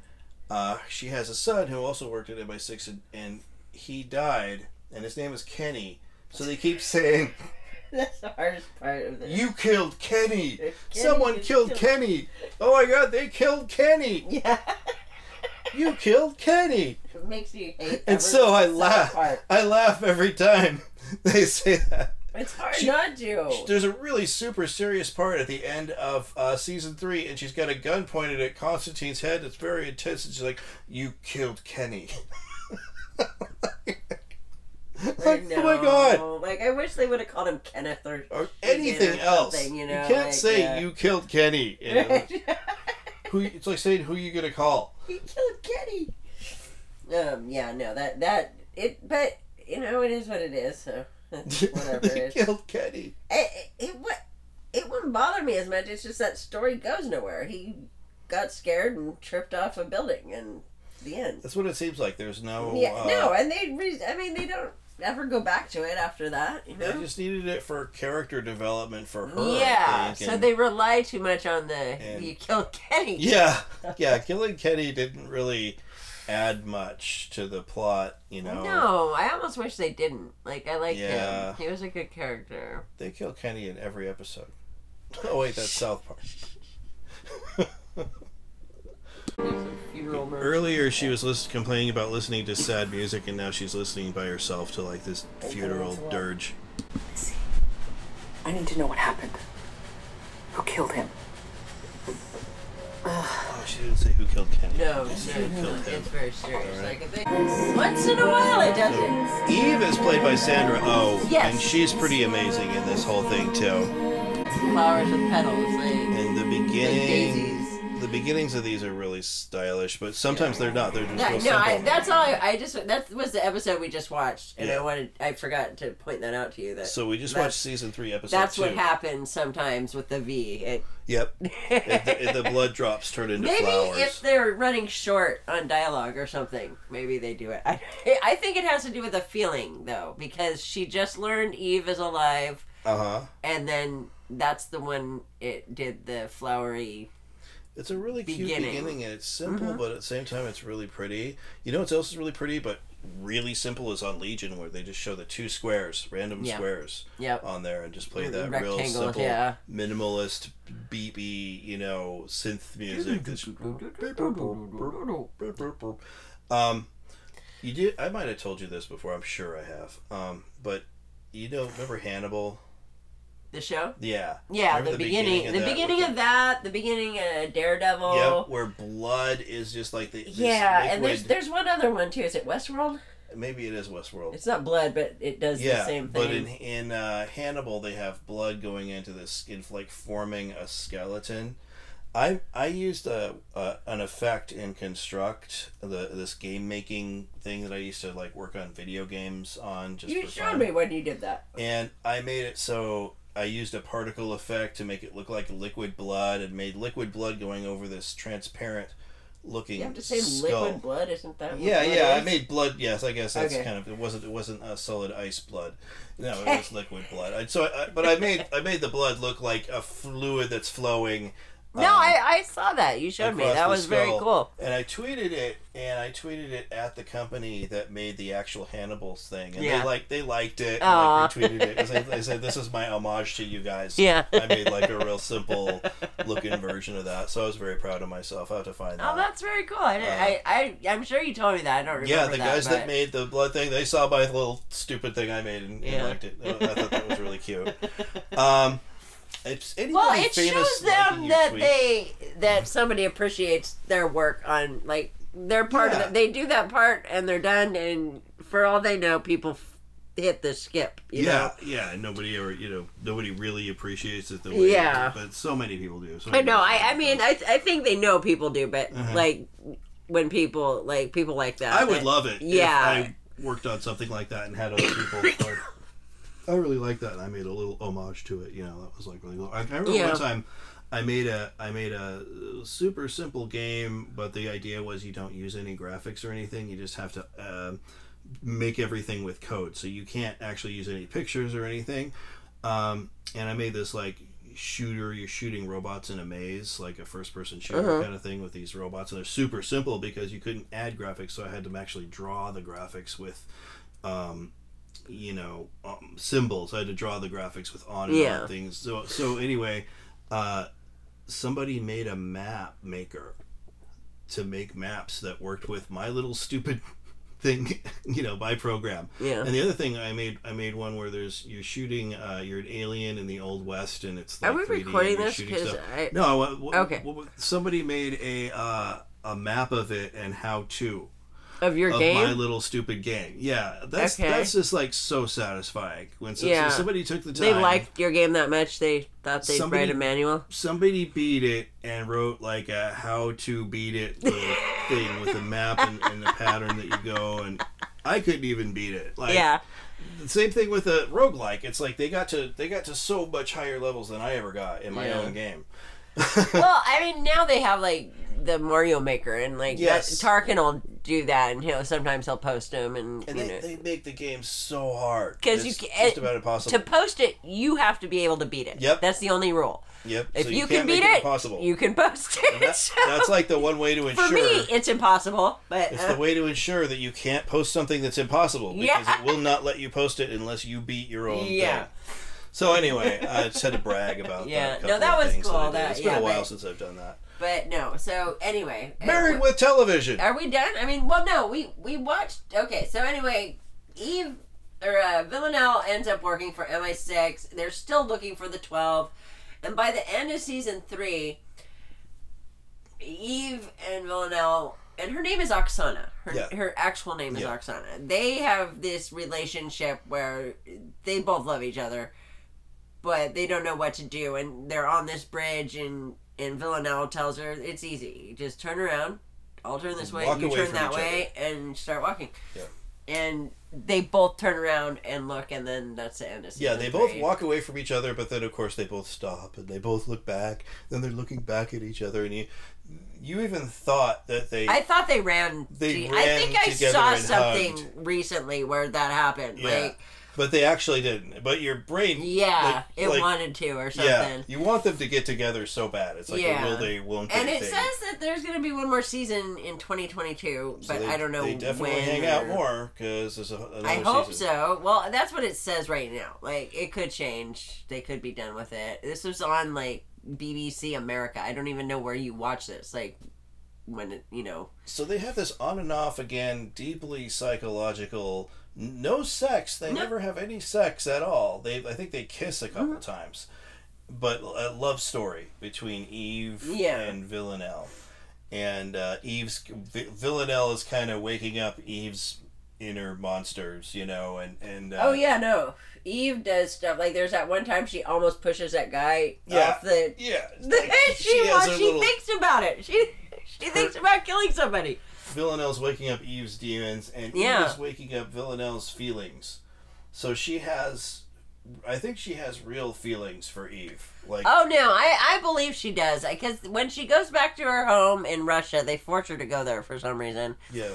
uh, she has a son who also worked at MI6 and, and he died, and his name is Kenny. So they keep saying, That's the hardest part of this. "You killed Kenny. Kenny Someone killed killed." Kenny. Oh my God, they killed Kenny. Yeah. You killed Kenny." It makes you hate. And so I laugh. part. I laugh every time they say that. It's hard She- not to. There's a really super serious part at the end of uh, season three, and she's got a gun pointed at Constantine's head. It's very intense, and she's like, "You killed Kenny." Like, oh my god! Like I wish they would have called him Kenneth or, Or anything or else. You, know, you can't like, say uh, you killed Kenny. you know? who? It's like saying who you gonna call. He killed Kenny. Um. Yeah. No. That. That. It. But you know, it is what it is. So whatever. they killed Kenny. It, it, it, what, it wouldn't bother me as much. It's just that story goes nowhere. He got scared and tripped off a building, and the end. That's what it seems like. There's no. yeah, uh, no, and they. Re- I mean, they don't ever go back to it after that. You know, They just needed it for character development for her. Yeah. think, So they rely too much on the And- you kill Kenny. Yeah, yeah. Killing Kenny didn't really add much to the plot. You know. No, I almost wish they didn't. Like I liked Yeah. him. He was a good character. They kill Kenny in every episode. Oh wait, that's South Park. Funeral merch. Earlier, she was list- complaining about listening to sad music, and now she's listening by herself to like this funeral dirge. I need to know what happened. Who killed him? Oh, she didn't say who killed Kenny. No, She no, said who killed him. it's very serious. Alright. Like if they, once in a while it does it. Eve is played by Sandra Oh, Yes. and she's pretty amazing in this whole thing too. Flowers with petals. Like, In the like beginning, daisies. The beginnings of these are really stylish, but sometimes they're not. They're just real no, simple. I, that's all. I, I just that was the episode we just watched, and Yeah. I wanted I forgot to point that out to you. That so we just watched season three, episode That's two. what happens sometimes with the V. It, Yep. if, the, if the blood drops turn into maybe flowers. if they're running short on dialogue or something, maybe they do it. I, I think it has to do with the feeling though, because she just learned Eve is alive, Uh huh. and then that's the one it did the flowery. It's a really cute Beginning. beginning, and it's simple, Mhm. but at the same time, it's really pretty. You know what else is really pretty, but really simple is on Legion, where they just show the two squares, random Yeah. squares, Yep. on there, and just play that real simple, yeah. minimalist, beepy, you know, synth music. um, you did. I might have told you this before. I'm sure I have. Um, but you know, remember Hannibal? The show. Yeah. Yeah, Remember the, beginning, the that beginning of that, the beginning of Daredevil. Yep, where blood is just like the Yeah, and there's there's one other one too. Is it Westworld? maybe it is Westworld. It's not blood, but it does yeah, the same thing. but in in uh, Hannibal they have blood going into the skin, like forming a skeleton. I I used a, an effect in Construct the this game making thing that I used to like work on video games on just you showed fun. me when you did that. and I made it so I used a particle effect to make it look like liquid blood and made liquid blood going over this transparent looking You have to say skull. liquid blood, isn't that? What Yeah, yeah, I made blood. Yes, I guess that's Okay. kind of it. wasn't It wasn't a solid ice blood. No, it was liquid blood. I, so, I, but I made I made the blood look like a fluid that's flowing. No, um, I, I saw that. You showed me. That was very cool. And I tweeted it, and I tweeted it at the company that made the actual Hannibal's thing, and Yeah. they like they liked it. And like retweeted it. 'Cause I, I said, "This is my homage to you guys." Yeah. I made like a real simple looking version of that, so I was very proud of myself. I have to find that. Oh, that's very cool. I, didn't, I, I, I'm sure you told me that. I don't remember Yeah, the that, guys that made the blood thing, they saw my little stupid thing I made and, and liked it. I thought that was really cute. Um, it's Well, it shows them that tweet? they that somebody appreciates their work on like they're part Yeah. of it. They do that part and they're done, and for all they know, people f- hit the skip. You yeah, know? yeah. and Nobody ever, you know, nobody really appreciates it the way. Yeah. but so many people do. So I know. I, I mean, I, I think they know people do, but Uh-huh. like when people like people like that, I would that- love it. Yeah, if I worked on something like that and had other people. I really like that, and I made a little homage to it. You know, that was like really cool. I, I remember Yeah. one time. I made a I made a super simple game, but the idea was you don't use any graphics or anything. You just have to um make everything with code, so you can't actually use any pictures or anything. Um, and I made this like shooter. You're shooting robots in a maze, like a first person shooter Uh-huh. kind of thing with these robots, and they're super simple because you couldn't add graphics, so I had to actually draw the graphics with. Um, you know, um, symbols. I had to draw the graphics with on and Yeah. on things. So, so anyway, uh, somebody made a map maker to make maps that worked with my little stupid thing, you know, by program. Yeah. And the other thing I made, I made one where there's you're shooting, uh, you're an alien in the old west, and it's Are like we 3D recording this? shooting 'Cause stuff. I- no, what, what, Okay. what- somebody made a uh, a map of it and how to of your of game. my little stupid game. Yeah, that's Okay. that's just like so satisfying when so, yeah, so somebody took the time. They liked your game that much. They thought they'd Somebody- write a manual. somebody beat it and wrote like a how to beat it thing with a map and, and the pattern that you go and I couldn't even beat it. Like yeah. the same thing with a roguelike. It's like they got to they got to so much higher levels than I ever got in my Yeah. own game. well, I mean, now they have like the Mario Maker, and like Yes. that, Tarkin will do that, and he'll sometimes he'll post them, and, And they, know, they make the game so hard because you can just about impossible. to post it, you have to be able to beat it. Yep. that's the only rule. yep. If so you, you, can beat it, impossible. you can post it. That- So, that's like the one way to ensure. for me, it's impossible. But It's uh, the way to ensure that you can't post something that's impossible because Yeah. it will not let you post it unless you beat your own Yeah. thing. So anyway, I just had to brag about Yeah. that. No, that was cool. Did. That- it's been a while but- since I've done that. But no. So anyway, uh, Married with television. Are we done? I mean, well, no, we we watched. Okay, so anyway, Eve or uh, Villanelle ends up working for MI6. They're still looking for the twelve, and by the end of season three, Eve and Villanelle. And her name is Oksana. Her, Yeah. her actual name is Yeah. Oksana. They have this relationship where they both love each other, but they don't know what to do. And they're on this bridge, and, and Villanelle tells her, It's easy. Just turn around. I'll turn this way. Walk you turn that way and start walking. Yeah. And they both turn around and look, and then that's the end of Yeah, they both three. walk away from each other, but then of course they both stop and they both look back. Then they're looking back at each other, and you, you even thought that they. I thought they ran. They gee, I think I saw something hugged. recently where that happened. yeah, Like, but they actually didn't. But your brain. yeah, like- it like- wanted to or something. Yeah, you want them to get together so bad. It's like Yeah. a will they, won't they And it thing. says that there's going to be one more season in 2022, So but they, I don't know They definitely when. hang out more because there's a, I hope season. so. Well, that's what it says right now. Like it could change. They could be done with it. This was on like BBC America. I don't even know where you watch this. Like when it, you know. So they have this on and off again, deeply psychological. No sex. They never have any sex at all. They, I think they kiss a couple times, but a love story between Eve Yeah. and Villanelle, and uh, Eve's Vi- Villanelle is kind of waking up Eve's inner monsters, you know, and and uh, oh yeah, no. Eve does stuff like there's that one time she almost pushes that guy Yeah. off the. Yeah. she she wants, she little- thinks about it. She she thinks about killing somebody. Villanelle's waking up Eve's demons, and Yeah. Eve is waking up Villanelle's feelings. So she has, I think she has real feelings for Eve. Like, Oh no, I I believe she does because when she goes back to her home in Russia, they force her to go there for some reason, yeah,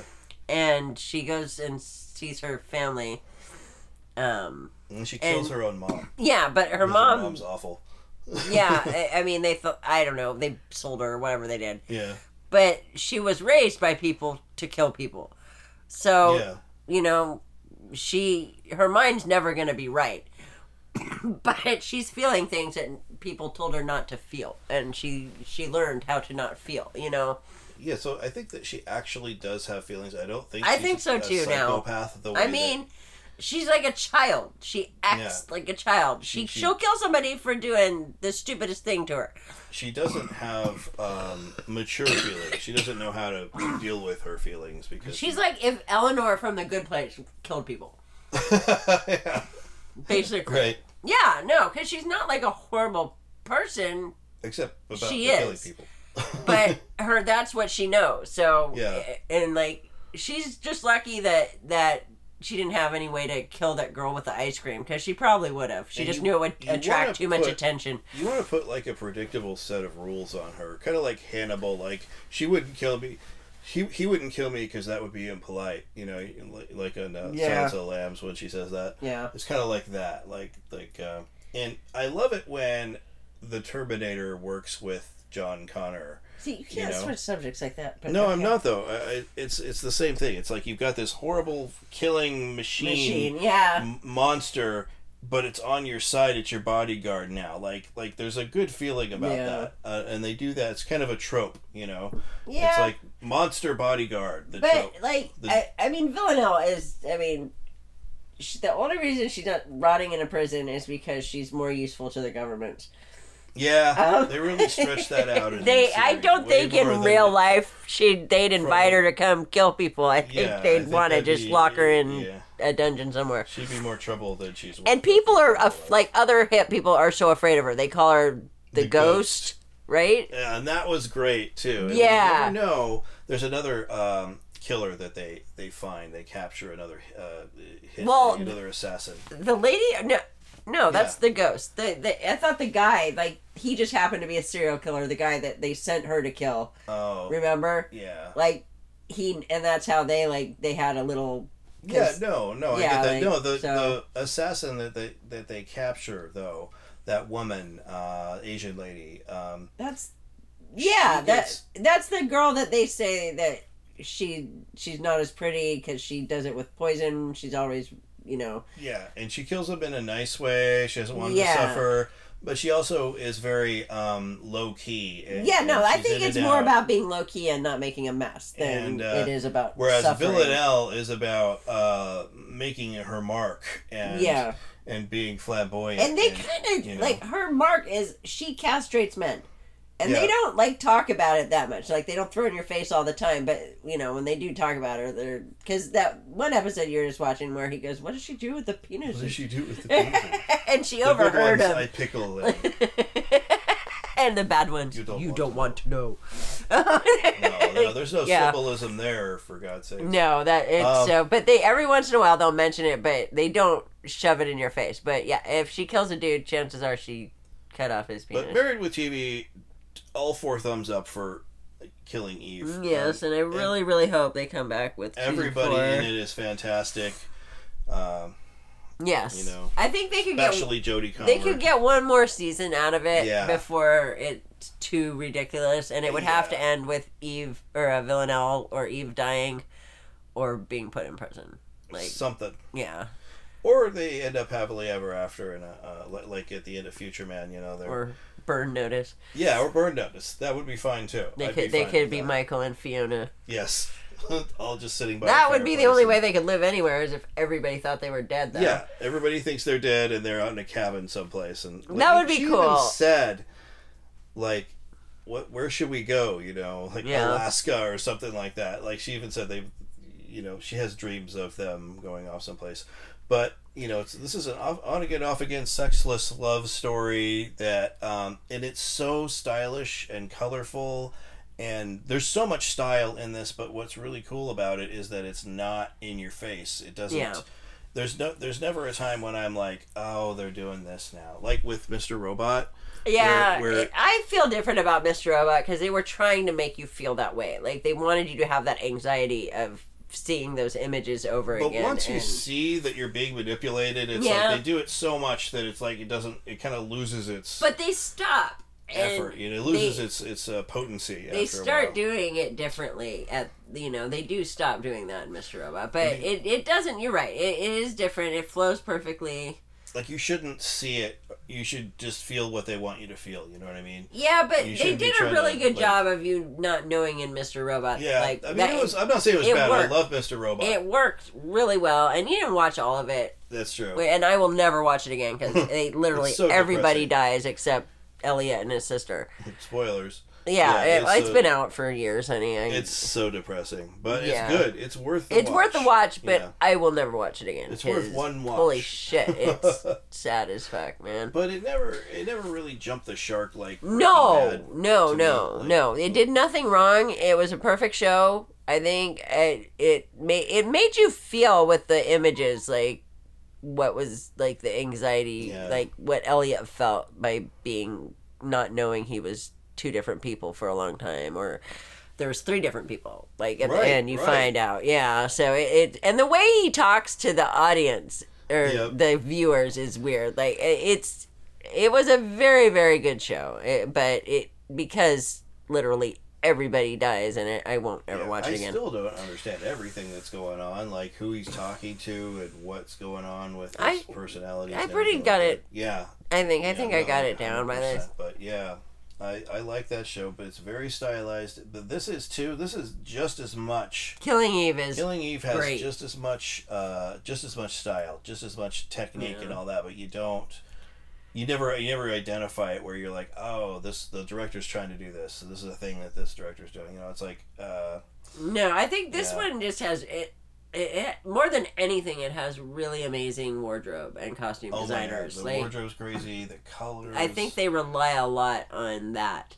and she goes and sees her family. Um. and she kills and- her own mom. Yeah, but her mom. mom's awful. yeah, I, I mean they thought I don't know they sold her or whatever they did. Yeah. But she was raised by people to kill people. So, Yeah. you know, she her mind's never going to be right. but she's feeling things that people told her not to feel and she she learned how to not feel, you know. Yeah, so I think that she actually does have feelings. I don't think I she's think so too now. The way I mean, she's like a child. She acts Yeah. like a child. She, She- she'll kill somebody for doing the stupidest thing to her. she doesn't have um, mature feelings. She doesn't know how to deal with her feelings because She's like if Eleanor from The Good Place killed people. Basically. Right. Yeah, no, because she's not like a horrible person, except about She is. people. but her that's what she knows. So Yeah. and like she's just lucky that that she didn't have any way to kill that girl with the ice cream because she probably would have. She And just you- knew it would attract too much attention. You want to put like a predictable set of rules on her, kind of like Hannibal. Like she wouldn't kill me. He, he wouldn't kill me because that would be impolite, you know, like, like on uh, Yeah. Silence of Lambs when she says that. Yeah. it's kind of like that, like like, uh, and I love it when the Terminator works with John Connor. See, you can't know? switch subjects like that. But no, I'm not though. It's it's the same thing. It's like you've got this horrible killing machine, Machine, yeah. m- monster, but it's on your side. It's your bodyguard now. Like like there's a good feeling about Yeah. that, uh, and they do that. It's kind of a trope, you know. Yeah. It's like monster bodyguard. The But trope. like, The- I, I mean, Villanelle is. I mean, she, the only reason she's not rotting in a prison is because she's more useful to the government. Yeah, Um, they really stretch that out. in They, I don't think in real life she they'd invite her to come kill people. I think Yeah, they'd want to just be- lock her in yeah. a dungeon somewhere. She'd be more trouble than she's. worth. And people are af- like other hip people are so afraid of her. They call her the, ghost, right? Yeah, and that was great too. And Yeah. Know. There's another um, killer that they they find. They capture another uh, hit, Well, another assassin. The lady, no, no, that's the ghost. The, the I thought the guy, like he just happened to be a serial killer. The guy that they sent her to kill. Oh, Remember? Yeah. Like he, and that's how they like they had a little. Yeah, no, no, I Yeah, get that. like, no, the so- the assassin that they that they capture though, that woman, uh, Asian lady. Um, That's yeah. She That that's the girl that they say that she she's not as pretty because she does it with poison. She's always you know. yeah, and she kills him in a nice way. She doesn't want him Yeah. to suffer, but she also is very um, low key. And, yeah, no, I think it's more out. about being low key and not making a mess than and uh, it is about whereas suffering. Villanelle is about uh, making her mark and Yeah. and being flamboyant and they kind of you know. like her mark is she castrates men and Yeah. they don't like talk about it that much like they don't throw it in your face all the time but you know when they do talk about her they're because that one episode you're just watching where he goes what does she do with the penis what does she do with the penis? and she The good overheard ones him I pickle them. and the bad ones you don't, want, to know, no, no, there's no Yeah. symbolism there for God's sake. no that it's Um, so but they every once in a while they'll mention it but they don't shove it in your face but yeah if she kills a dude chances are she cut off his penis But Married with TV, all four thumbs up for killing Eve. Yes, Um, and I really, really hope they come back with everybody four. in it is fantastic. Um, Yes, you know, I think they could especially get Jodie Comer. they could get one more season out of it Yeah. before it's too ridiculous, and it would have to end with Eve or uh, Villanelle or Eve dying or being put in prison. Like something. yeah, or they end up happily ever after, and uh, like at the end of Future Man. You know, they're Or burn notice. yeah, or Burn Notice. That would be fine too. They I'd could they could be that. Michael and Fiona. Yes, all just sitting by. That would be the only and- way they could live anywhere is if everybody thought they were dead. Though. Yeah, everybody thinks they're dead and they're out in a cabin someplace, and That would be cool. Even said, like, what? Where should we go? You know, like Yeah. Alaska or something like that. Like she even said they, you know, she has dreams of them going off someplace, but you know, it's, this is an off, on again, off again, sexless love story that, um, and it's so stylish and colorful. And there's so much style in this, but what's really cool about it is that it's not in your face. It doesn't Yeah. there's no there's never a time when I'm like, oh, they're doing this now. Like with Mr. Robot. Yeah, where, where it- I feel different about Mr. Robot because they were trying to make you feel that way. Like they wanted you to have that anxiety of seeing those images over but again. once you see that you're being manipulated, it's Yeah. like they do it so much that it's like it doesn't. It kind of loses its but they stop. and effort. You know, it loses they- its its uh, potency. they start doing it differently at you know they do stop doing that in Mr. Robot, but I mean- it, it doesn't. You're right. It, it is different. It flows perfectly. Like you shouldn't see it. You should just feel what they want you to feel. You know what I mean? Yeah, but they did a really to, good like- job of you not knowing in Mr. Robot. Yeah, like I mean, that- it was. I'm not saying it was it bad. worked. I love Mr. Robot. It worked really well, and you didn't watch all of it. That's true. And I will never watch it again because they literally so everybody depressing. dies except Elliot and his sister. Spoilers. Yeah, it, it's it's so- been out for years, honey. I, It's so depressing, but Yeah. it's good. It's worth. The it's worth the watch, but Yeah. I will never watch it again. It's worth one watch. Holy shit, it's sad as fuck, man. But it never, it never really jumped the shark like. No, no, no, Like, no. It did nothing wrong. It was a perfect show. I think it it made it made you feel with the images like what was like the anxiety, Yeah. like what Elliot felt by being not knowing he was two different people for a long time, or there was three different people. Like at Right, the end, you right. find out. Yeah. So it, it and the way he talks to the audience or Yep. the viewers is weird. Like it- it's it was a very very good show it, but it because literally everybody dies in it i won't ever Yeah, watch I it again still don't understand everything that's going on, like who he's talking to and what's going on with his I- personality. I pretty got it. Yeah, i think i think i got it down by this But yeah, I I like that show, but it's very stylized. But this is too. This is just as much. killing eve is Killing Eve has great. just as much, uh, just as much style, just as much technique and all that. But you don't, you never, you never identify it where you're like, oh, this the director's trying to do this. So this is a thing that this director's doing. You know, it's like, uh, no i think this Yeah. one just has it, it, it more than anything it has really amazing wardrobe and costume oh my god, designers the like wardrobe's crazy, the colors. i think they rely a lot on that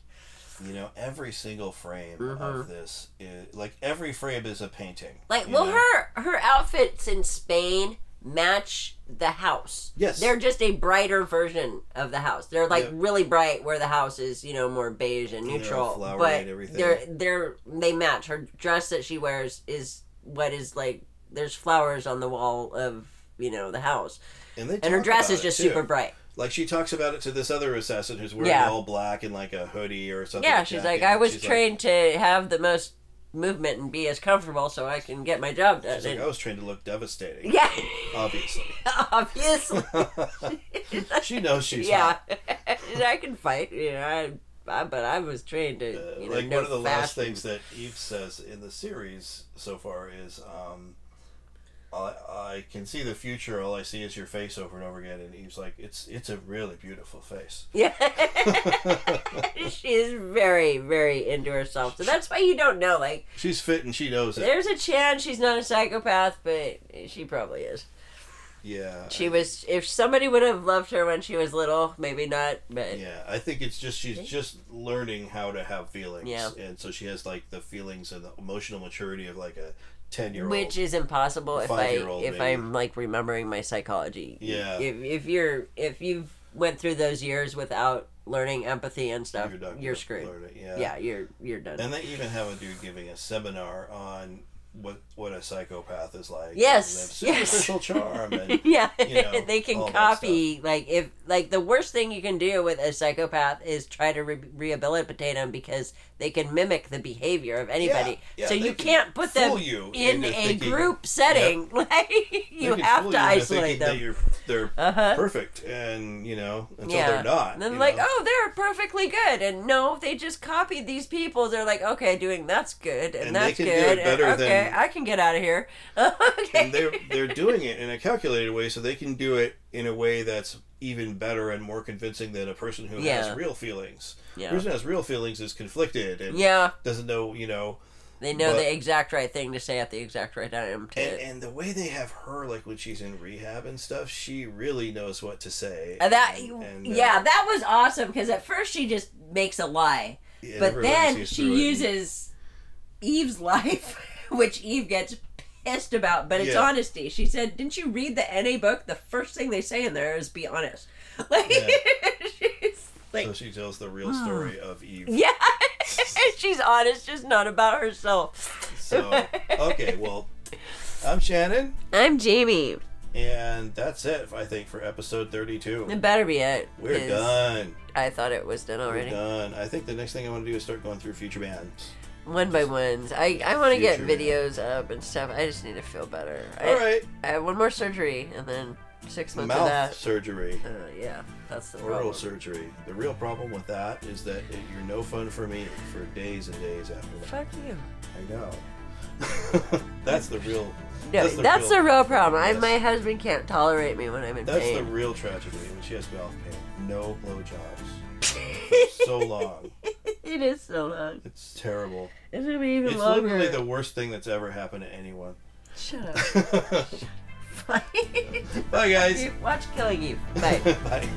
you know, every single frame Mhm. of this is like every frame is a painting. Like, well, know? her her outfits in Spain match the house. Yes. they're just a brighter version of the house. They're like Yep. really bright, where the house is, you know, more beige and neutral. But they're they're they match. Her dress that she wears is what is like. There's flowers on the wall of you know the house, and, they and her dress is just too. super bright. Like she talks about it to this other assassin who's wearing Yeah. all black and like a hoodie or something. Yeah, she's like, I was she's like- trained to have the most movement and be as comfortable so I can get my job done. She's like, I was trained to look devastating. Yeah. obviously. Obviously. she knows she's yeah. I can fight. You know, I, I but I was trained to you know like one of the last things that Eve says in the series so far is, um, I, I can see the future. All I see is your face over and over again. And Eve's like, it's it's a really beautiful face. Yeah, she is very very into herself. So that's why you don't know. Like, She's fit and she knows it. there's a chance she's not a psychopath, but she probably is. Yeah. She was. If somebody would have loved her when she was little, maybe not. But Yeah, I think it's just she's just learning how to have feelings. Yeah. And so she has like the feelings and the emotional maturity of like a ten year old. which is impossible if I if maybe. I'm like remembering my psychology. Yeah. If if you're if you've went through those years without learning empathy and stuff, You're you're, screwed. yeah. Yeah, you're you're done. And they even have a dude giving a seminar on what what a psychopath is like. Yes, and yes. superficial charm. And, yeah, you know, they can copy like if like the worst thing you can do with a psychopath is try to re- rehabilitate them because they can mimic the behavior of anybody. yeah, so you can can't put them you in a thinking- group setting. Like you have to into isolate them. you're, they're Uh-huh. perfect, and you know until yeah, they're not. And then like, know? oh, they're perfectly good, and no, they just copied these people. They're like, okay, doing that's good, and, And that's good, and okay, than- I can get out of here. okay. and they're they're doing it in a calculated way, so they can do it in a way that's even better and more convincing than a person who Yeah. has real feelings. Yeah. The person who has real feelings is conflicted and Yeah. doesn't know, you know. They know but- the exact right thing to say at the exact right time. To, and, and the way they have her, like when she's in rehab and stuff, she really knows what to say. Uh, that and, uh, yeah, that was awesome because at first she just makes a lie, but then she through it. uses Eve's life, which Eve gets pissed about. But it's Yeah. honesty. She said, "Didn't you read the NA book? The first thing they say in there is be honest." Like, she's like, so she tells the real story of Eve. yeah, she's honest, just not about herself. So okay, well, I'm Shannon, I'm Jamie. and that's it. I think for episode 32. It better be it. We're done. I thought it was done already. We're done. I think the next thing I want to do is start going through future bands. One by ones. I, I want to get videos up and stuff. I just need to feel better. I, All right. I have one more surgery and then six months of Mouth that. surgery. Uh, yeah, that's the Oral problem. surgery. The real problem with that is that it, you're no fun for me for days and days after that. Fuck you. I know. that's the real. No, that's that's, the the real, real problem. I, my husband can't tolerate me when I'm in That's pain. That's the real tragedy when she has mouth pain. No blowjobs. So long. it is so long. It's terrible. It's gonna be even it's longer. It's literally the worst thing that's ever happened to anyone. Shut up. Bye, guys. Watch Killing Eve. Bye. Bye.